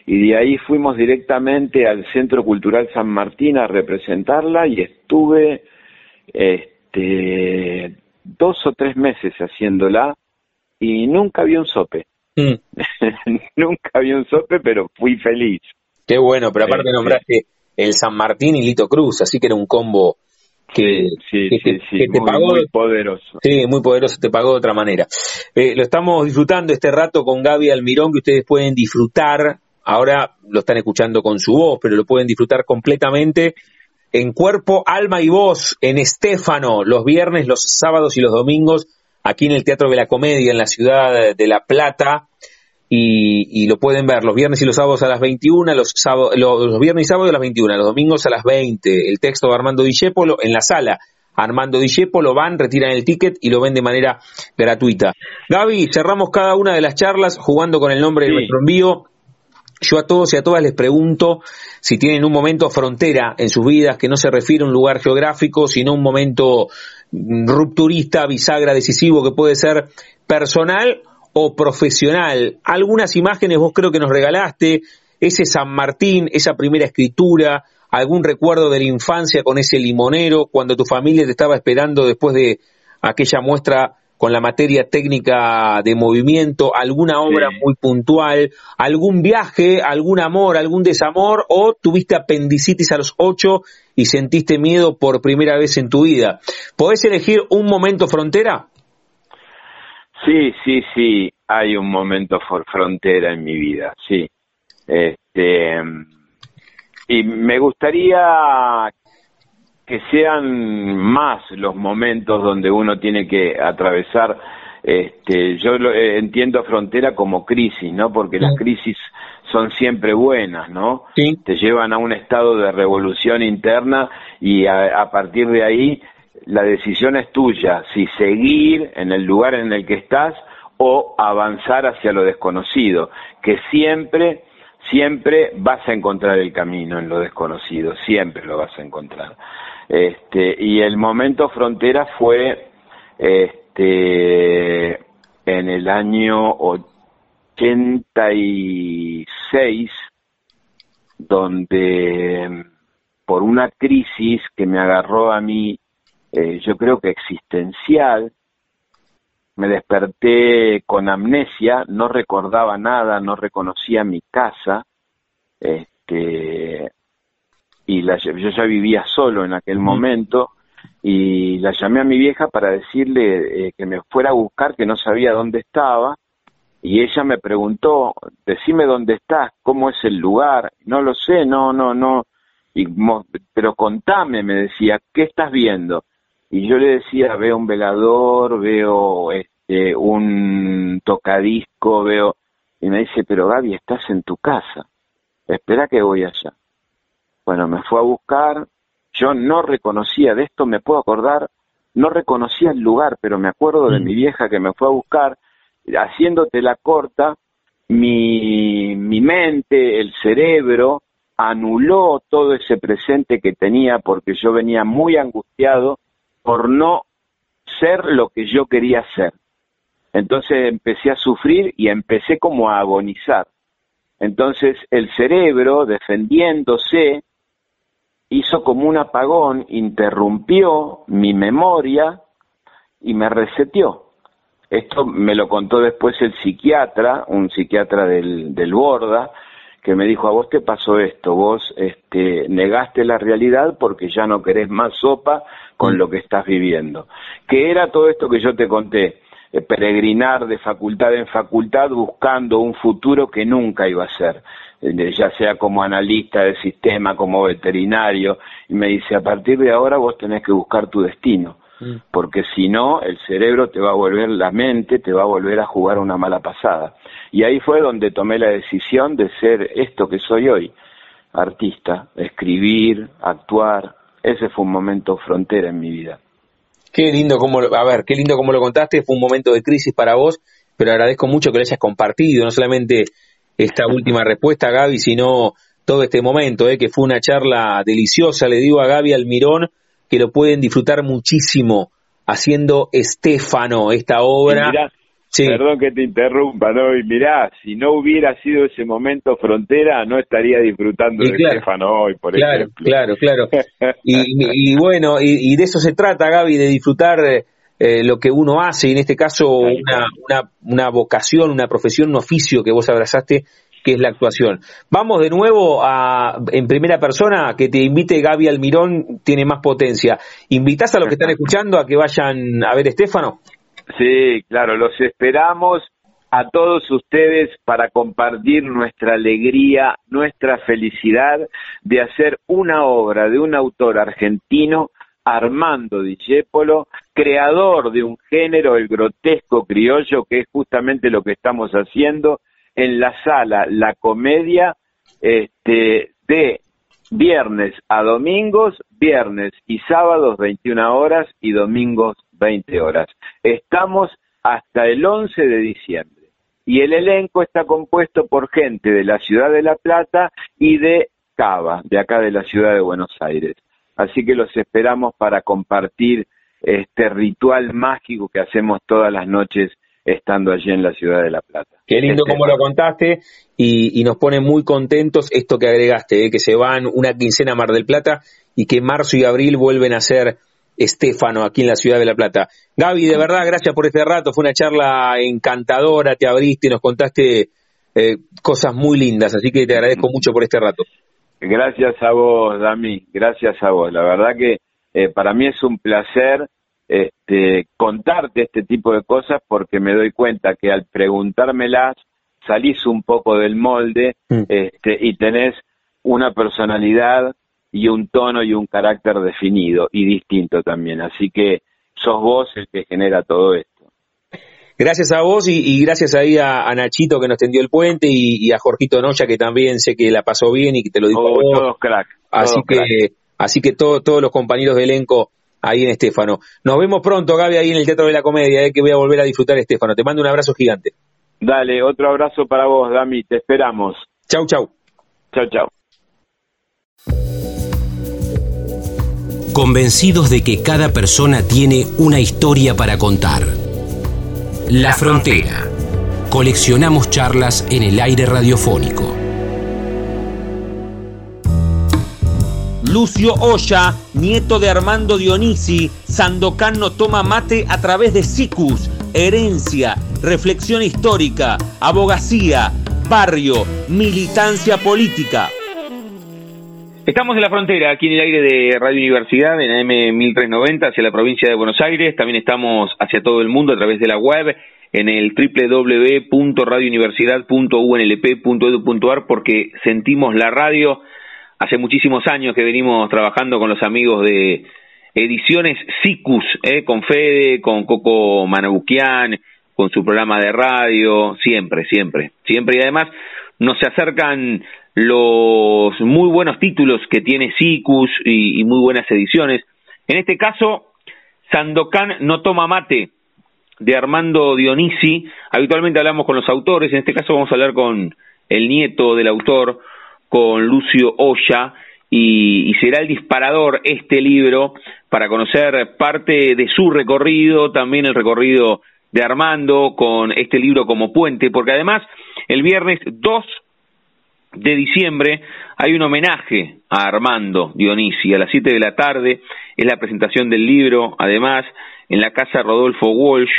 Y de ahí fuimos directamente al Centro Cultural San Martín a representarla y estuve este, dos o tres meses haciéndola y nunca vi un sope. Mm. nunca vi un sope, pero fui feliz. Qué bueno, pero aparte nombraste el San Martín y Lito Cruz, así que era un combo que, te pagó muy poderoso. Sí, muy poderoso, te pagó de otra manera. Eh, lo estamos disfrutando este rato con Gaby Almirón, que ustedes pueden disfrutar. Ahora lo están escuchando con su voz, pero lo pueden disfrutar completamente en cuerpo, alma y voz en Estéfano, los viernes, los sábados y los domingos, aquí en el Teatro de la Comedia, en la ciudad de La Plata y, lo pueden ver los viernes y los sábados a las 21, los, los, viernes y sábados a las 21, los domingos a las 20. El texto de Armando Discepolo en la sala. Armando Discepolo van, retiran el ticket y lo ven de manera gratuita. Gaby, cerramos cada una de las charlas jugando con el nombre de nuestro envío. Yo a todos y a todas les pregunto si tienen un momento frontera en sus vidas que no se refiere a un lugar geográfico, sino un momento rupturista, bisagra, decisivo, que puede ser personal o profesional. Algunas imágenes vos creo que nos regalaste, ese San Martín, esa primera escritura, algún recuerdo de la infancia con ese limonero, cuando tu familia te estaba esperando después de aquella muestra con la materia técnica de movimiento, alguna obra muy puntual, algún viaje, algún amor, algún desamor, o tuviste apendicitis a los ocho y sentiste miedo por primera vez en tu vida. ¿Podés elegir un momento frontera? Sí, sí, sí, hay un momento frontera en mi vida, sí. Este, y me gustaría que sean más los momentos donde uno tiene que atravesar este, yo lo, eh, entiendo frontera como crisis, ¿no? Porque las crisis son siempre buenas, ¿no? Te llevan a un estado de revolución interna y a, partir de ahí la decisión es tuya, si seguir en el lugar en el que estás o avanzar hacia lo desconocido, que siempre, siempre vas a encontrar el camino en lo desconocido, siempre lo vas a encontrar. Este, y el momento frontera fue este, en el año 86, donde por una crisis que me agarró a mí, eh, yo creo que existencial, me desperté con amnesia, no recordaba nada, no reconocía mi casa, este, y la, yo ya vivía solo en aquel momento y la llamé a mi vieja para decirle eh, que me fuera a buscar, que no sabía dónde estaba y ella me preguntó, decime dónde estás, cómo es el lugar, no lo sé, no, no, no, y, pero contame, me decía, ¿qué estás viendo? Y yo le decía, veo un velador, veo este, un tocadisco, veo, y me dice, pero Gaby, estás en tu casa, espera que voy allá. Bueno, me fue a buscar, yo no reconocía, de esto me puedo acordar, no reconocía el lugar, pero me acuerdo de mm. mi vieja que me fue a buscar, haciéndote la corta, mi, mi mente, el cerebro, anuló todo ese presente que tenía porque yo venía muy angustiado por no ser lo que yo quería ser. Entonces empecé a sufrir y empecé como a agonizar. Entonces el cerebro, defendiéndose, hizo como un apagón, interrumpió mi memoria y me reseteó. Esto me lo contó después el psiquiatra, un psiquiatra del, del Borda, que me dijo, a vos te pasó esto, vos este, negaste la realidad porque ya no querés más sopa con mm. lo que estás viviendo. Que era todo esto que yo te conté, eh, peregrinar de facultad en facultad buscando un futuro que nunca iba a ser ya sea como analista del sistema, como veterinario, y me dice, a partir de ahora vos tenés que buscar tu destino. Porque si no, el cerebro te va a volver, la mente te va a volver a jugar una mala pasada. Y ahí fue donde tomé la decisión de ser esto que soy hoy, artista, escribir, actuar, ese fue un momento frontera en mi vida. Qué lindo como, a ver, qué lindo como lo contaste, fue un momento de crisis para vos, pero agradezco mucho que lo hayas compartido, no solamente esta última respuesta, Gaby, sino todo este momento, eh, que fue una charla deliciosa. Le digo a Gaby Almirón que lo pueden disfrutar muchísimo haciendo Estefano, esta obra. Perdón que te interrumpa, ¿no? Y mirá, si no hubiera sido ese momento frontera, no estaría disfrutando de Estefano hoy, por claro, Claro, claro, y, bueno, y, de eso se trata, Gaby, de disfrutar eh, lo que uno hace, y en este caso una, una, una, vocación, una profesión, un oficio que vos abrazaste, que es la actuación. Vamos de nuevo a, en primera persona, que te invite Gaby Almirón, tiene más potencia. ¿Invitás a los que están escuchando a que vayan a ver Estefano? Sí, claro, los esperamos a todos ustedes para compartir nuestra alegría, nuestra felicidad de hacer una obra de un autor argentino Armando Discépolo, creador de un género, el grotesco criollo, que es justamente lo que estamos haciendo en la sala La Comedia este, de viernes a domingos, viernes y sábados 21 horas y domingos 20 horas. Estamos hasta el 11 de diciembre y el elenco está compuesto por gente de la ciudad de La Plata y de Cava, de acá de la ciudad de Buenos Aires. Así que los esperamos para compartir este ritual mágico que hacemos todas las noches estando allí en la ciudad de La Plata. Qué lindo este como lo contaste y, nos pone muy contentos esto que agregaste, ¿eh? que se van una quincena a Mar del Plata y que marzo y abril vuelven a ser Estefano aquí en la ciudad de La Plata. Gaby, de verdad, gracias por este rato, fue una charla encantadora, te abriste y nos contaste eh, cosas muy lindas, así que te agradezco mucho por este rato. Gracias a vos, Dami, gracias a vos. La verdad que eh, para mí es un placer este, contarte este tipo de cosas porque me doy cuenta que al preguntármelas salís un poco del molde mm. este, y tenés una personalidad y un tono y un carácter definido y distinto también. Así que sos vos el que genera todo esto. Gracias a vos y, gracias ahí a, Nachito que nos tendió el puente y, a Jorgito Nocha que también sé que la pasó bien y que te lo dijo. Oh, todos crack. Así que, así que todos los compañeros de elenco ahí en Estefano. Nos vemos pronto, Gaby, ahí en el Teatro de la Comedia, eh, que voy a volver a disfrutar Estefano. Te mando un abrazo gigante. Dale, otro abrazo para vos, Dami. Te esperamos. Chau, chau. Chau, chau. Convencidos de que cada persona tiene una historia para contar. La Frontera. Coleccionamos charlas en el aire radiofónico. Lucio Olla, nieto de Armando Dionisi, Sandokan no toma mate a través de SICUS, herencia, reflexión histórica, abogacía, barrio, militancia política. Estamos en la frontera, aquí en el aire de Radio Universidad, en AM 1390, hacia la provincia de Buenos Aires. También estamos hacia todo el mundo a través de la web, en el www.radiouniversidad.unlp.edu.ar, porque sentimos la radio hace muchísimos años que venimos trabajando con los amigos de Ediciones SICUS, eh, con Fede, con Coco Manabuquian, con su programa de radio, siempre, siempre, siempre. Y además nos acercan los muy buenos títulos que tiene SICUS y, muy buenas ediciones. En este caso, Sandokan no toma mate, de Armando Dionisi. Habitualmente hablamos con los autores, en este caso vamos a hablar con el nieto del autor, con Lucio Olla y, será el disparador este libro para conocer parte de su recorrido, también el recorrido de Armando con este libro como puente, porque además el viernes 2 de diciembre hay un homenaje a Armando Dionisi. A las 7 de la tarde, es la presentación del libro, además en la casa Rodolfo Walsh,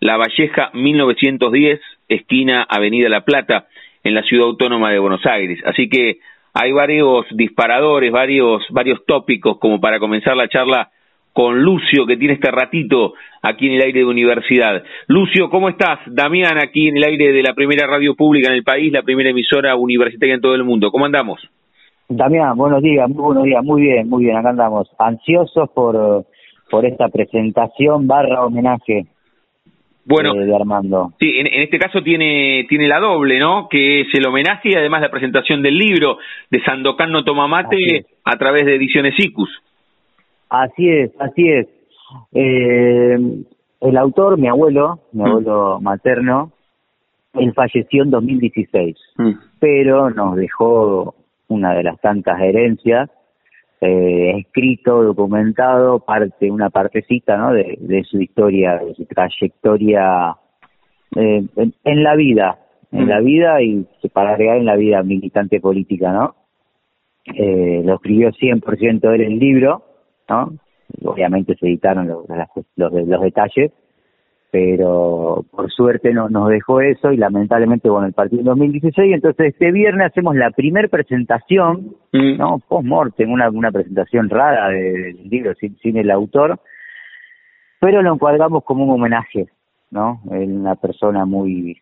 La Valleja 1910, esquina Avenida La Plata en la ciudad autónoma de Buenos Aires. Así que hay varios disparadores, varios, varios tópicos como para comenzar la charla con Lucio, que tiene este ratito aquí en el aire de universidad. Lucio, ¿cómo estás? Damián, aquí en el aire de la primera radio pública en el país, la primera emisora universitaria en todo el mundo. ¿Cómo andamos? Damián, buenos días, muy buenos días, muy bien, muy bien, acá andamos. Ansiosos por, por esta presentación barra homenaje bueno, de Armando. Sí, en, este caso tiene, tiene la doble, ¿no? Que es el homenaje y además la presentación del libro de Sandokan no toma mate a través de Ediciones ICUS. Así es, así es. Eh, el autor, mi abuelo, mi mm. abuelo materno, él falleció en 2016, mm. pero nos dejó una de las tantas herencias eh, escrito, documentado, parte, una partecita ¿no? de, su historia, de su trayectoria eh, en, la vida, en la mm. vida y para agregar en la vida militante política, ¿no? Eh, lo escribió 100% él el libro, ¿no? Obviamente se editaron los, los, los detalles, pero por suerte no, nos dejó eso y lamentablemente, bueno, el partido en 2016, entonces este viernes hacemos la primer presentación, mm. ¿no? Post-mortem, una, una presentación rara del libro sin, sin, el autor, pero lo encuadramos como un homenaje, ¿no? En una persona muy,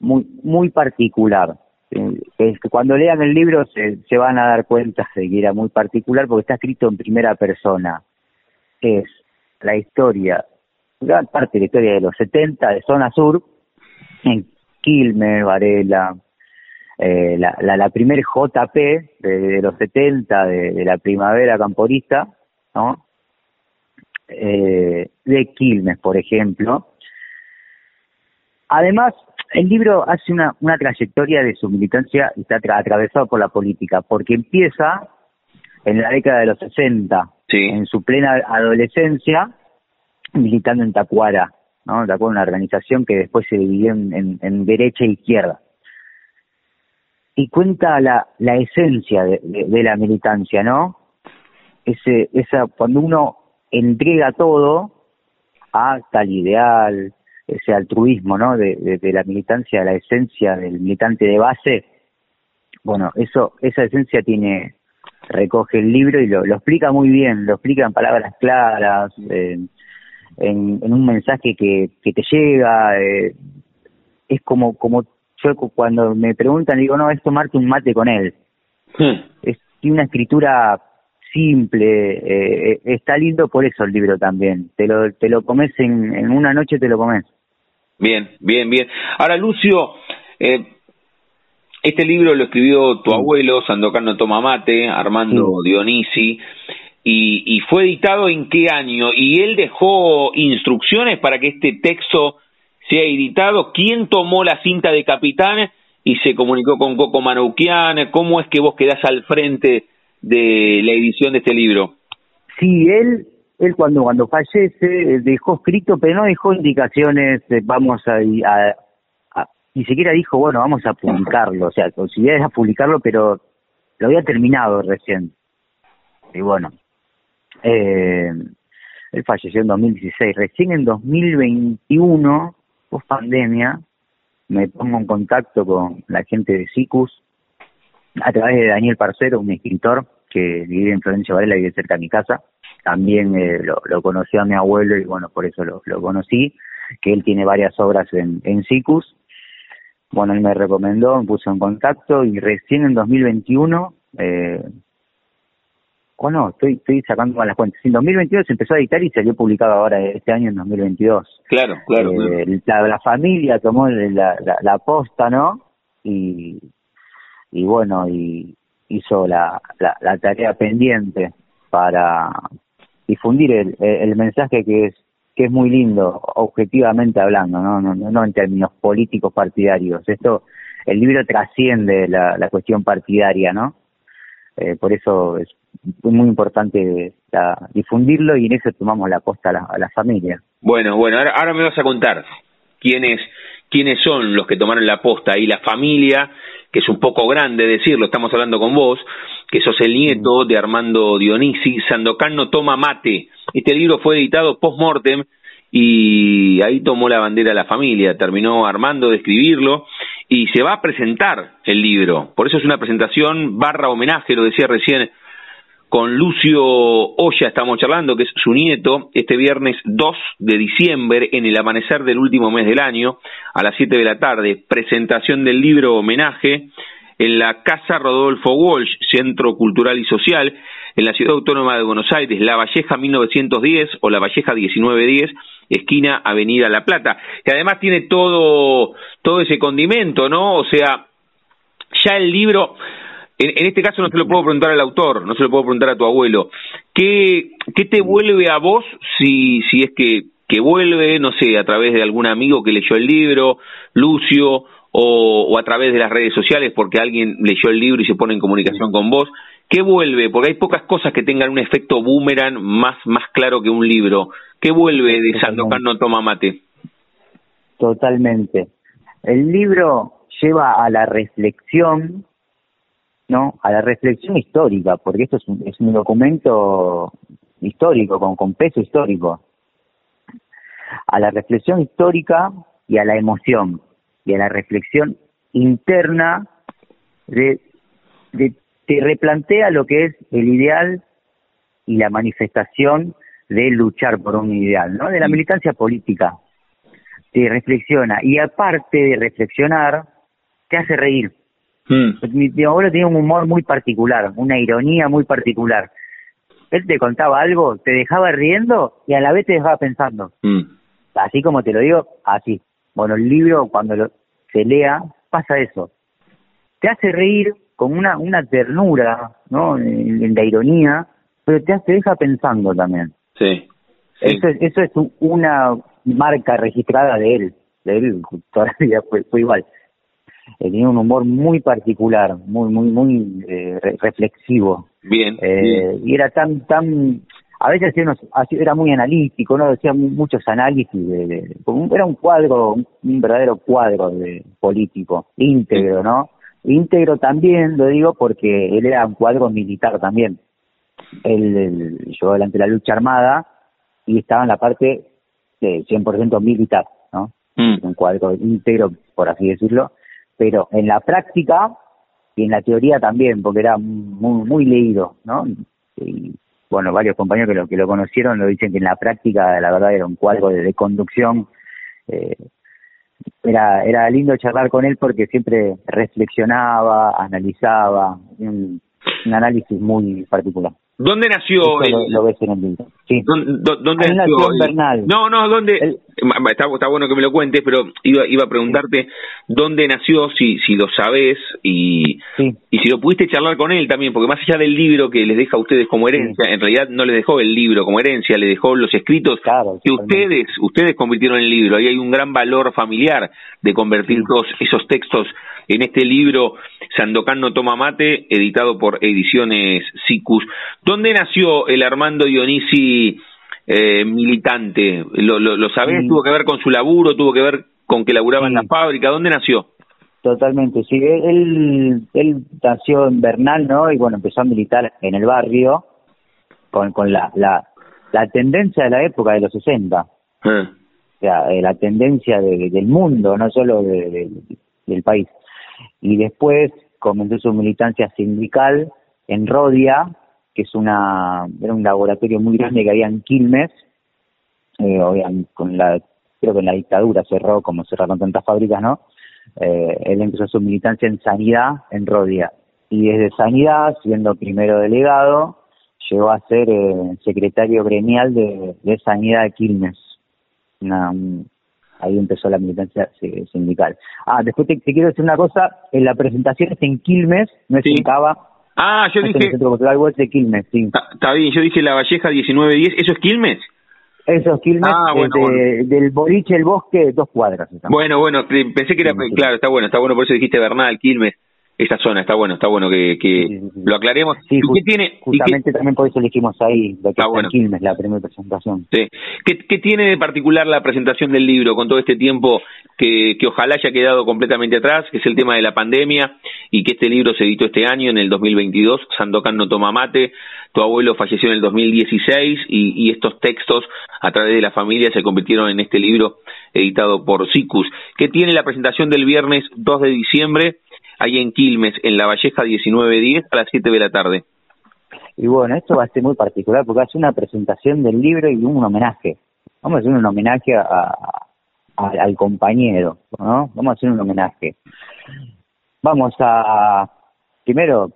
muy, muy particular. Es que cuando lean el libro se, se van a dar cuenta de que era muy particular porque está escrito en primera persona. Es la historia gran parte de la historia de los 70 de zona sur, en Quilmes, Varela, eh, la, la, la primer JP de, los 70 de, la primavera camporista, ¿no? Eh, de Quilmes, por ejemplo. Además, el libro hace una, una trayectoria de su militancia y está atravesado por la política, porque empieza en la década de los 60, en su plena adolescencia, militando en Tacuara, ¿no? Tacuara una organización que después se dividió en, derecha e izquierda. Y cuenta la, esencia de, la militancia, ¿no? Ese, esa, cuando uno entrega todo a tal ideal, ese altruismo, ¿no? De, la militancia, la esencia del militante de base. Bueno, eso, esa esencia tiene, recoge el libro y lo, explica muy bien, lo explica en palabras claras, en, un mensaje que, que te llega. Eh, es como, como yo cuando me preguntan, digo, no, es tomarte un mate con él. Hmm. Es una escritura simple, eh, está lindo por eso el libro también. Te lo, te lo comes en, en una noche, te lo comes. Bien, bien, bien. Ahora, Lucio, eh, este libro lo escribió tu abuelo, Sandocano Tomamate, Armando Dionisi, y, y fue editado en qué año? Y él dejó instrucciones para que este texto sea editado. ¿Quién tomó la cinta de capitán y se comunicó con Coco Manoukian? ¿Cómo es que vos quedás al frente de la edición de este libro? Sí, él, él cuando, cuando fallece dejó escrito, pero no dejó indicaciones, vamos a, ni siquiera dijo, bueno, vamos a publicarlo, o sea, considera publicarlo, pero lo había terminado recién. Y bueno, eh, él falleció en 2016, recién en 2021, post pandemia, me pongo en contacto con la gente de SICUS, a través de Daniel Parcero, un escritor que vive en Florencia Varela, vive cerca de mi casa. También eh, lo, lo, a mi abuelo y bueno, por eso lo, conocí, que él tiene varias obras en, en SICUS. Bueno, él me recomendó, me puso en contacto y recién en 2021, eh, bueno, estoy, estoy sacando mal las cuentas. En 2022 se empezó a editar y salió publicado ahora este año en 2022. Claro, claro. Eh, la, familia tomó la, la, la posta, ¿no? Y, y bueno, y hizo la, la, tarea pendiente para difundir el, el mensaje que es que es muy lindo, objetivamente hablando, ¿no? No, no, en términos políticos partidarios. Esto, el libro trasciende la, la cuestión partidaria, ¿no? Eh, por eso es muy importante difundirlo y en eso tomamos la costa a la, a la familia. Bueno, bueno, ahora, ahora me vas a contar quiénes quiénes son los que tomaron la posta y la familia, que es un poco grande decirlo, estamos hablando con vos, que sos el nieto de Armando Dionisi, Sandokan no toma mate. Este libro fue editado post-mortem y ahí tomó la bandera la familia, terminó Armando de escribirlo y se va a presentar el libro. Por eso es una presentación barra homenaje, lo decía recién con Lucio Olla estamos charlando, que es su nieto, este viernes 2 de diciembre, en el amanecer del último mes del año, a las 7 de la tarde, presentación del libro homenaje en la Casa Rodolfo Walsh, Centro Cultural y Social, en la Ciudad Autónoma de Buenos Aires, La Valleja 1910 o La Valleja 1910, esquina Avenida La Plata, que además tiene todo, todo ese condimento, ¿no? O sea, ya el libro en, este caso no se lo puedo preguntar al autor, no se lo puedo preguntar a tu abuelo. ¿Qué, qué te vuelve a vos si, si es que, que vuelve, no sé, a través de algún amigo que leyó el libro, Lucio, o, o, a través de las redes sociales porque alguien leyó el libro y se pone en comunicación con vos. ¿Qué vuelve? Porque hay pocas cosas que tengan un efecto boomerang más, más claro que un libro. ¿Qué vuelve de Sandokan no toma mate? Totalmente. El libro lleva a la reflexión ¿no? a la reflexión histórica, porque esto es un, es un documento histórico, con, con peso histórico, a la reflexión histórica y a la emoción, y a la reflexión interna de, de te replantea lo que es el ideal y la manifestación de luchar por un ideal, ¿no? De la militancia política. Te reflexiona y aparte de reflexionar, te hace reír. Mm. Mi, abuelo tenía un humor muy particular, una ironía muy particular. Él te contaba algo, te dejaba riendo y a la vez te dejaba pensando. Mm. Así como te lo digo, así. Bueno, el libro cuando lo, se lea pasa eso. Te hace reír con una, una ternura, ¿no? En, la ironía, pero te, te deja pensando también. Sí. Eso, eso es una marca registrada de él. De él todavía fue, fue igual tenía un humor muy particular, muy, muy, muy eh, reflexivo. Eh, bien, Y era tan, tan, a veces era muy analítico, ¿no? Decía muchos análisis, de, era un cuadro, un verdadero cuadro de político, íntegro, ¿no? Íntegro también, lo digo porque él era un cuadro militar también. Él, él llevó adelante la lucha armada y estaba en la parte de 100% militar, ¿no? Mm. Un cuadro íntegro, por así decirlo, pero en la práctica y en la teoría también, porque era muy, muy leído, ¿no? Y, bueno, varios compañeros que lo, que lo conocieron lo dicen que en la práctica, la verdad, era un cuadro de, conducción. Eh, era, era lindo charlar con él porque siempre reflexionaba, analizaba, un análisis muy particular. ¿Dónde nació? Lo, ves en el libro. Sí. ¿Dónde, nació? Bernal. No, no, ¿dónde? Está, está, bueno que me lo cuentes, pero iba, iba a preguntarte dónde nació, si, si lo sabes y, y si lo pudiste charlar con él también, porque más allá del libro que les deja a ustedes como herencia, en realidad no les dejó el libro como herencia, le dejó los escritos que ustedes ustedes convirtieron en el libro. Ahí hay un gran valor familiar de convertir todos esos textos en este libro Sandokan no toma mate, editado por Ediciones Sicus. ¿Dónde nació el Armando Dionisi eh, militante? ¿Lo, lo, sabés? ¿Tuvo que ver con su laburo? ¿Tuvo que ver con que laburaba en la fábrica? ¿Dónde nació? Totalmente, sí. Él, él nació en Bernal, ¿no? Y bueno, empezó a militar en el barrio con, con la, la, la tendencia de la época de los 60. Ah. O sea, eh, la tendencia del mundo, no solo del país y después comenzó su militancia sindical en Rodia, que es una era un laboratorio muy grande que había en Quilmes, eh, con la creo que en la dictadura cerró como cerraron tantas fábricas, ¿no? Eh, él empezó su militancia en sanidad en Rodia y desde sanidad, siendo primero delegado, llegó a ser eh, secretario gremial de, de sanidad de Quilmes, una, ahí empezó la militancia sindical. Ah, después te, quiero decir una cosa, en la presentación es en Quilmes, no es en Cava. Ah, yo dije... es de Quilmes, sí. Está bien, yo dije La Valleja 1910, ¿eso es Quilmes? Eso es Quilmes, ah, del boliche El Bosque, dos cuadras. Bueno, bueno, pensé que era, claro, está bueno, está bueno, por eso dijiste Bernal, Quilmes esa zona. Está bueno, está bueno que, que lo aclaremos. Sí, qué tiene, justamente también por eso elegimos ahí, de que bueno. Quilmes, la primera presentación. Sí. ¿Qué, ¿Qué, tiene de particular la presentación del libro con todo este tiempo que, que ojalá haya quedado completamente atrás, que es el tema de la pandemia y que este libro se editó este año, en el 2022, Sandokan no toma mate, tu abuelo falleció en el 2016 y, y estos textos a través de la familia se convirtieron en este libro editado por SICUS. ¿Qué tiene la presentación del viernes 2 de diciembre? ahí en Quilmes, en La Valleja 1910 a las 7 de la tarde. Y bueno, esto va a ser muy particular porque hace una presentación del libro y un homenaje. Vamos a hacer un homenaje a, al compañero, ¿no? Vamos a hacer un homenaje. Vamos a, primero,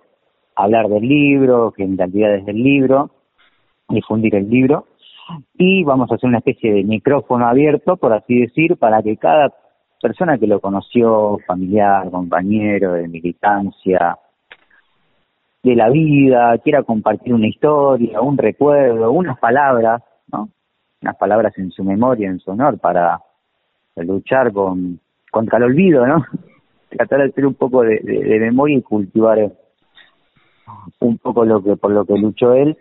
hablar del libro, cantidades del libro, difundir el libro, y vamos a hacer una especie de micrófono abierto, por así decir, para que cada persona que lo conoció, familiar, compañero de militancia, de la vida, quiera compartir una historia, un recuerdo, unas palabras, ¿no? Unas palabras en su memoria, en su honor, para luchar con contra el olvido, ¿no? Tratar de hacer un poco de, de memoria y cultivar un poco lo que por lo que luchó él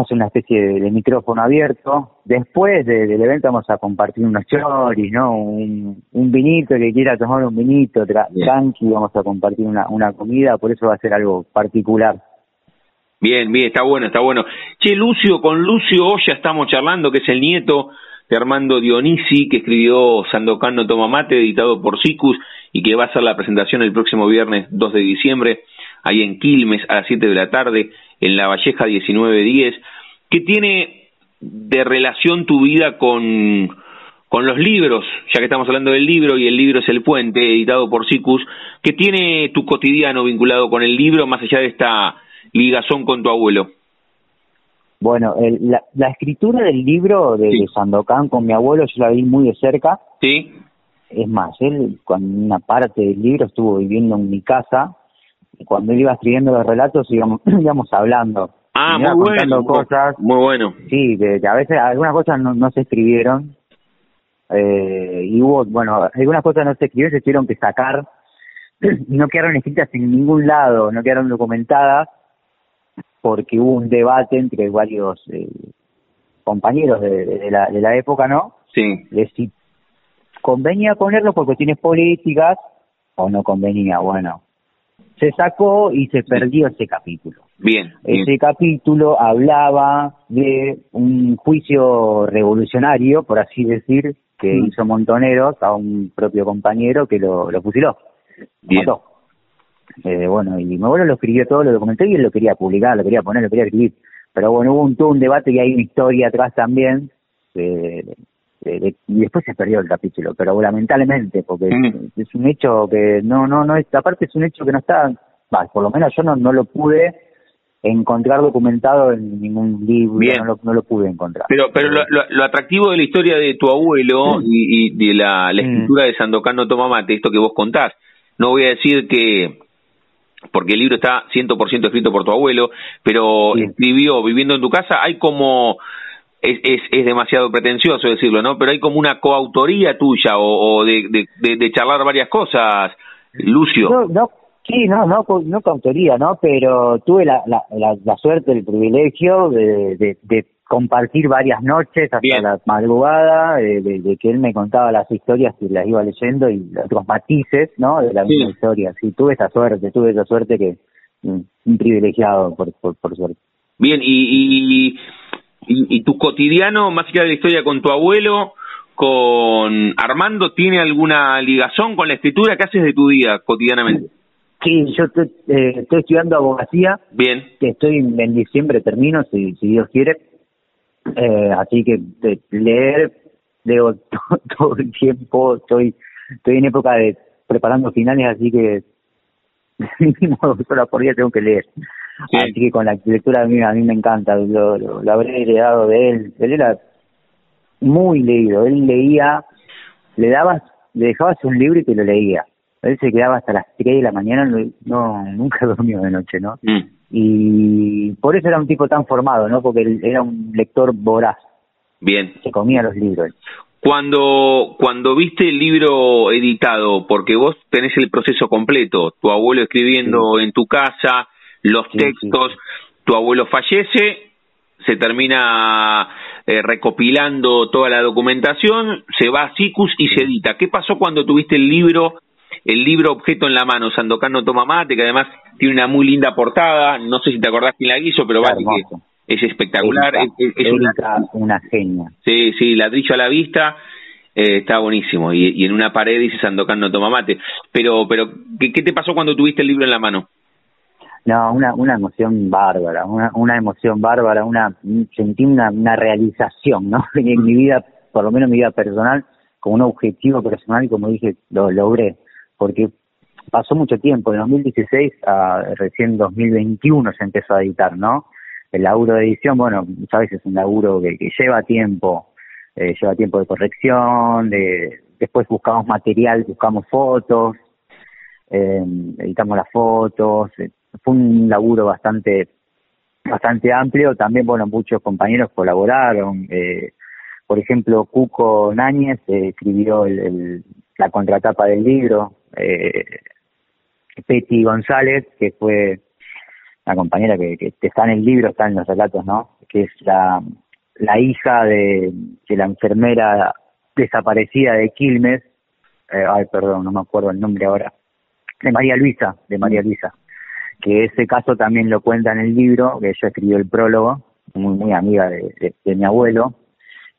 hacer una especie de, micrófono abierto. Después del evento vamos a compartir unos choris, ¿no? Un, vinito, que quiera tomar un vinito, tranqui, vamos a compartir una, una comida, por eso va a ser algo particular. Bien, bien, está bueno, está bueno. Che, Lucio, con Lucio hoy ya estamos charlando, que es el nieto de Armando Dionisi, que escribió Sandocano Toma Mate, editado por Sicus, y que va a hacer la presentación el próximo viernes 2 de diciembre, ahí en Quilmes, a las 7 de la tarde en La Valleja 1910. ¿Qué tiene de relación tu vida con, con los libros? Ya que estamos hablando del libro y el libro es El Puente, editado por Sicus. ¿Qué tiene tu cotidiano vinculado con el libro más allá de esta ligazón con tu abuelo? Bueno, la, escritura del libro de, Sandokan con mi abuelo yo la vi muy de cerca. Sí. Es más, él con una parte del libro estuvo viviendo en mi casa cuando él iba escribiendo los relatos íbamos, íbamos hablando. Ah, muy bueno. Cosas, muy bueno. Sí, que, a veces algunas cosas no, no se escribieron. Eh, y hubo, bueno, algunas cosas no se escribieron, se tuvieron que sacar. No quedaron escritas en ningún lado, no quedaron documentadas, porque hubo un debate entre varios eh, compañeros de, la, de la época, ¿no? Sí. De si convenía ponerlo por cuestiones políticas o no convenía. Bueno, se sacó y se perdió ese capítulo. Bien, Ese capítulo hablaba de un juicio revolucionario, por así decir, que mm. hizo Montoneros a un propio compañero que lo, lo fusiló. Bien. Eh, bueno, y mi abuelo lo escribió todo, lo documentó y él lo quería publicar, lo quería poner, lo quería escribir. Pero bueno, hubo un, todo un debate y hay una historia atrás también. Y después se perdió el capítulo, pero lamentablemente, porque mm. es, un hecho que no, no, no es, aparte es un hecho que no está, por lo menos yo no, no lo pude encontrar documentado en ningún libro, no lo, pude encontrar. Pero, pero lo, atractivo de la historia de tu abuelo mm. y, de la, la mm. escritura de Sandocano Tomamate, esto que vos contás, no voy a decir que, porque el libro está 100% escrito por tu abuelo, pero escribió viviendo en tu casa, hay como, es, es, es, demasiado pretencioso decirlo, ¿no? Pero hay como una coautoría tuya o, de, de, de, charlar varias cosas, Lucio. No, no, Sí, no, no, no con autoría, ¿no? Pero tuve la, la, la, suerte, el privilegio de, de, compartir varias noches hasta la madrugada, de, que él me contaba las historias y las iba leyendo y otros matices, ¿no? De la misma historia. Sí, tuve esa suerte, tuve esa suerte que mm, un privilegiado, por, por, por suerte. Bien, y, y, y, tu cotidiano, más allá de la historia con tu abuelo, con Armando, ¿tiene alguna ligazón con la escritura? ¿Qué haces de tu día cotidianamente? Sí, yo estoy, eh, estoy estudiando abogacía. Bien. Que estoy en diciembre, termino, si, si Dios quiere. Eh, así que leer, leo todo, el tiempo. Estoy, estoy en época de preparando finales, así que mínimo dos horas por día tengo que leer. Así que con la lectura a mí, a mí me encanta, lo, lo, habré heredado de él. Él era muy leído, él leía, le dabas, le dejabas un libro y te lo leía él se quedaba hasta las 3 de la mañana, no nunca dormía de noche, ¿no? Mm. Y por eso era un tipo tan formado, ¿no? Porque él era un lector voraz. Bien. Se comía los libros. Cuando, cuando viste el libro editado, porque vos tenés el proceso completo, tu abuelo escribiendo en tu casa, los textos, tu abuelo fallece, se termina eh, recopilando toda la documentación, se va a SICUS y se edita. ¿Qué pasó cuando tuviste el libro el libro Objeto en la mano, Sandocano Toma Mate, que además tiene una muy linda portada, no sé si te acordás quién la hizo, pero vale que es espectacular. es, una, una, genia. Sí, sí, ladrillo a la vista, eh, está buenísimo. Y, en una pared dice Sandocano Toma Mate. Pero, pero ¿qué, ¿qué te pasó cuando tuviste el libro en la mano? No, una, una emoción bárbara, una, una emoción bárbara, una sentí una, una realización, ¿no? En mi vida, por lo menos en mi vida personal, como un objetivo personal y como dije, lo logré porque pasó mucho tiempo, de 2016 a recién 2021 se empezó a editar, ¿no? El laburo de edición, bueno, sabes, es un laburo que, lleva tiempo, eh, lleva tiempo de corrección, de, después buscamos material, buscamos fotos, eh, editamos las fotos, eh, fue un laburo bastante bastante amplio, también, bueno, muchos compañeros colaboraron, por ejemplo, Cuco Náñez escribió el, la contratapa del libro, eh, Petty González, que fue la compañera que, que, está en el libro, está en los relatos, ¿no? Que es la, la hija de, de la enfermera desaparecida de Quilmes, eh, ay, perdón, no me acuerdo el nombre ahora, de María Luisa, de María Luisa, que ese caso también lo cuenta en el libro, que ella escribió el prólogo, muy, muy amiga de, de mi abuelo,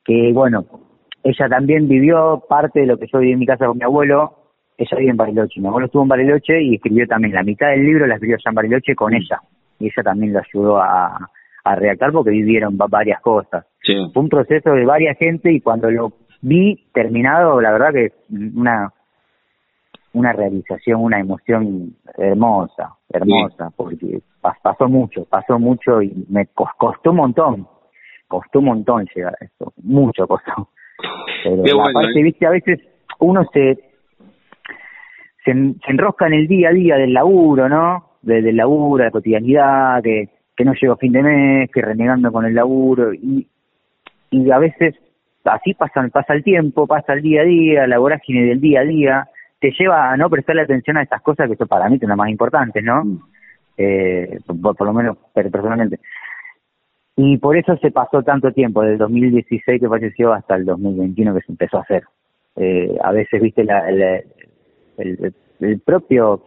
que bueno, ella también vivió parte de lo que yo viví en mi casa con mi abuelo, ella vive en Bariloche. Mi abuelo estuvo en Bariloche y escribió también la mitad del libro, la escribió ya en Bariloche con ella. Y ella también lo ayudó a, a redactar porque vivieron varias cosas. Fue un proceso de varias gente y cuando lo vi terminado, la verdad que una una realización, una emoción hermosa, hermosa, porque pasó mucho, pasó mucho y me costó un montón, costó un montón llegar a esto, mucho costó. Pero aparte, ¿eh? viste, a veces uno se se, enrosca en el día a día del laburo, ¿no? Desde el laburo, de la cotidianidad, que, que no llego a fin de mes, que renegando con el laburo, y, y a veces así pasa, pasa el tiempo, pasa el día a día, la vorágine del día a día, te lleva a no prestarle atención a estas cosas que son para mí son las más importantes, ¿no? Mm. Eh, por, lo menos personalmente. Y por eso se pasó tanto tiempo, desde el 2016 que falleció hasta el 2021 que se empezó a hacer. Eh, a veces, viste, la, el, el, propio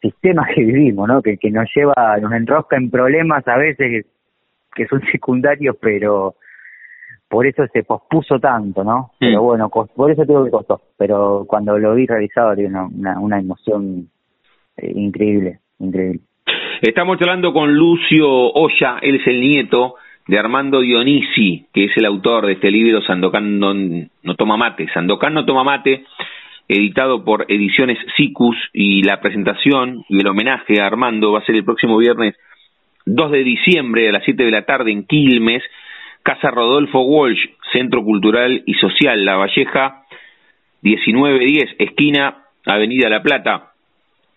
sistema que vivimos, ¿no? Que, que nos lleva, nos enrosca en problemas a veces que, son secundarios, pero por eso se pospuso tanto, ¿no? Pero bueno, por eso que costó. Pero cuando lo vi realizado, una, una, una emoción eh, increíble, increíble. Estamos hablando con Lucio Olla, él es el nieto de Armando Dionisi, que es el autor de este libro Sandokan no, no toma mate. Sandokan no toma mate, editado por Ediciones Sicus, y la presentación y el homenaje a Armando va a ser el próximo viernes 2 de diciembre a las 7 de la tarde en Quilmes, Casa Rodolfo Walsh, Centro Cultural y Social La Valleja, 1910, esquina Avenida La Plata.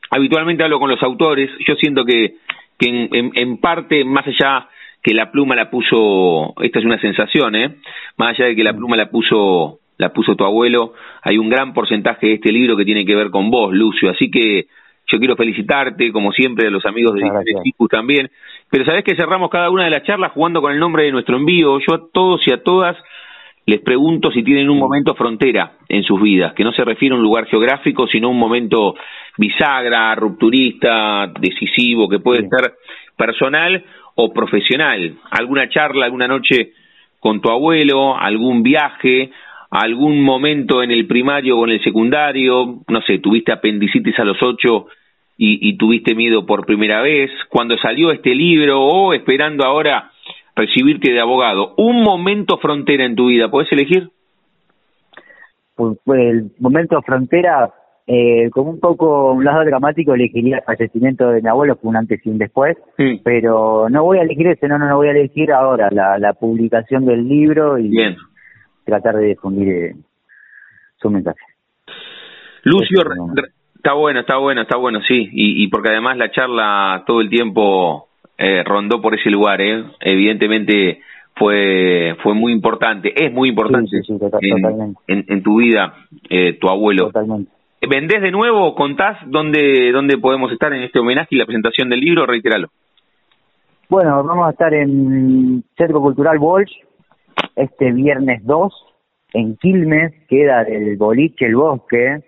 Habitualmente hablo con los autores, yo siento que, que en, en parte, más allá que la pluma la puso, esta es una sensación, ¿eh? más allá de que la pluma la puso la puso tu abuelo, hay un gran porcentaje de este libro que tiene que ver con vos, Lucio, así que yo quiero felicitarte, como siempre, a los amigos de Cicus también, pero sabés que cerramos cada una de las charlas jugando con el nombre de nuestro envío, yo a todos y a todas les pregunto si tienen un momento frontera en sus vidas, que no se refiere a un lugar geográfico, sino un momento bisagra, rupturista, decisivo, que puede ser personal o profesional, alguna charla, alguna noche con tu abuelo, algún viaje, algún momento en el primario o en el secundario, no sé, tuviste apendicitis a los ocho y, y, tuviste miedo por primera vez, cuando salió este libro o esperando ahora recibirte de abogado, un momento frontera en tu vida, ¿puedes elegir? Pues, pues el momento frontera eh, como un poco un lado dramático elegiría el fallecimiento de mi abuelo, fue un antes y un después, pero no voy a elegir ese, no, no, no voy a elegir ahora la, la publicación del libro y tratar de difundir eh, su mensaje. Lucio, está bueno, está bueno, está bueno, sí, y, y porque además la charla todo el tiempo eh, rondó por ese lugar, ¿eh? evidentemente fue fue muy importante, es muy importante en, en, tu vida, eh, tu abuelo. Totalmente. ¿Vendés de nuevo? ¿Contás dónde, dónde podemos estar en este homenaje y la presentación del libro? Reiteralo. Bueno, vamos a estar en Centro Cultural Walsh este viernes 2 en Quilmes, queda del boliche El Bosque,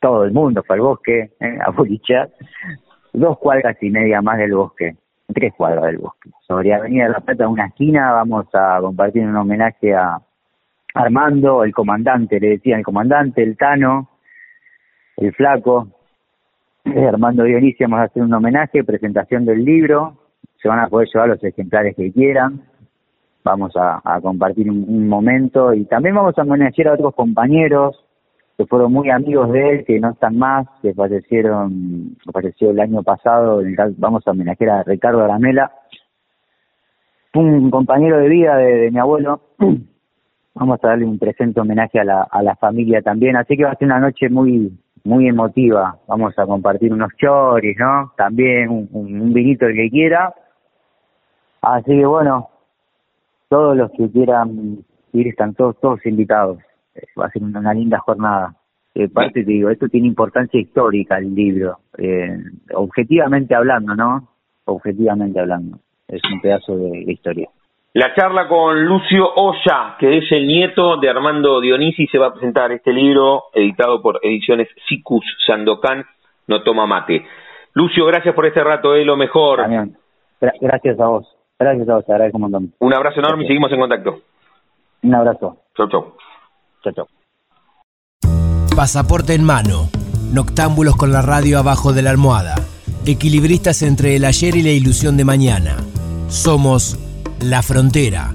todo el mundo fue al bosque ¿eh? a bolichar, dos cuadras y media más del bosque, tres cuadras del bosque. Sobre Avenida de la Plata, una esquina, vamos a compartir un homenaje a Armando, el comandante, le decían el comandante, el Tano, el flaco, Armando Dionisio, vamos a hacer un homenaje, presentación del libro, se van a poder llevar los ejemplares que quieran, vamos a, compartir un, momento y también vamos a homenajear a otros compañeros que fueron muy amigos de él, que no están más, que fallecieron, falleció el año pasado, vamos a homenajear a Ricardo Aramela, un compañero de vida de mi abuelo, vamos a darle un presente homenaje a la, familia también, así que va a ser una noche muy muy emotiva. Vamos a compartir unos choris, ¿no? También un, un, vinito el que quiera. Así que bueno, todos los que quieran ir están todos todos invitados. Eh, va a ser una, linda jornada. Eh, parte te digo, esto tiene importancia histórica el libro, eh, objetivamente hablando, ¿no? Objetivamente hablando, es un pedazo de historia. La charla con Lucio Olla, que es el nieto de Armando Dionisi, se va a presentar este libro editado por Ediciones Sicus Sandokan, No Toma Mate. Lucio, gracias por este rato, es lo mejor. Gracias a vos. Gracias a vos, te agradezco un montón. Un abrazo enorme y seguimos en contacto. Un abrazo. Chau, chau. Chau, chau. Pasaporte en mano. Noctámbulos con la radio abajo de la almohada. Equilibristas entre el ayer y la ilusión de mañana. Somos la Frontera.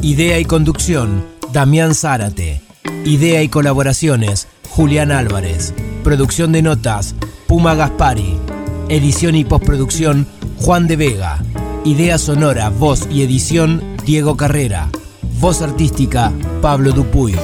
Idea y conducción, Damián Zárate. Idea y colaboraciones, Julián Álvarez. Producción de notas, Puma Gaspari. Edición y postproducción, Juan de Vega. Idea sonora, voz y edición, Diego Carrera. Voz artística, Pablo Dupuy.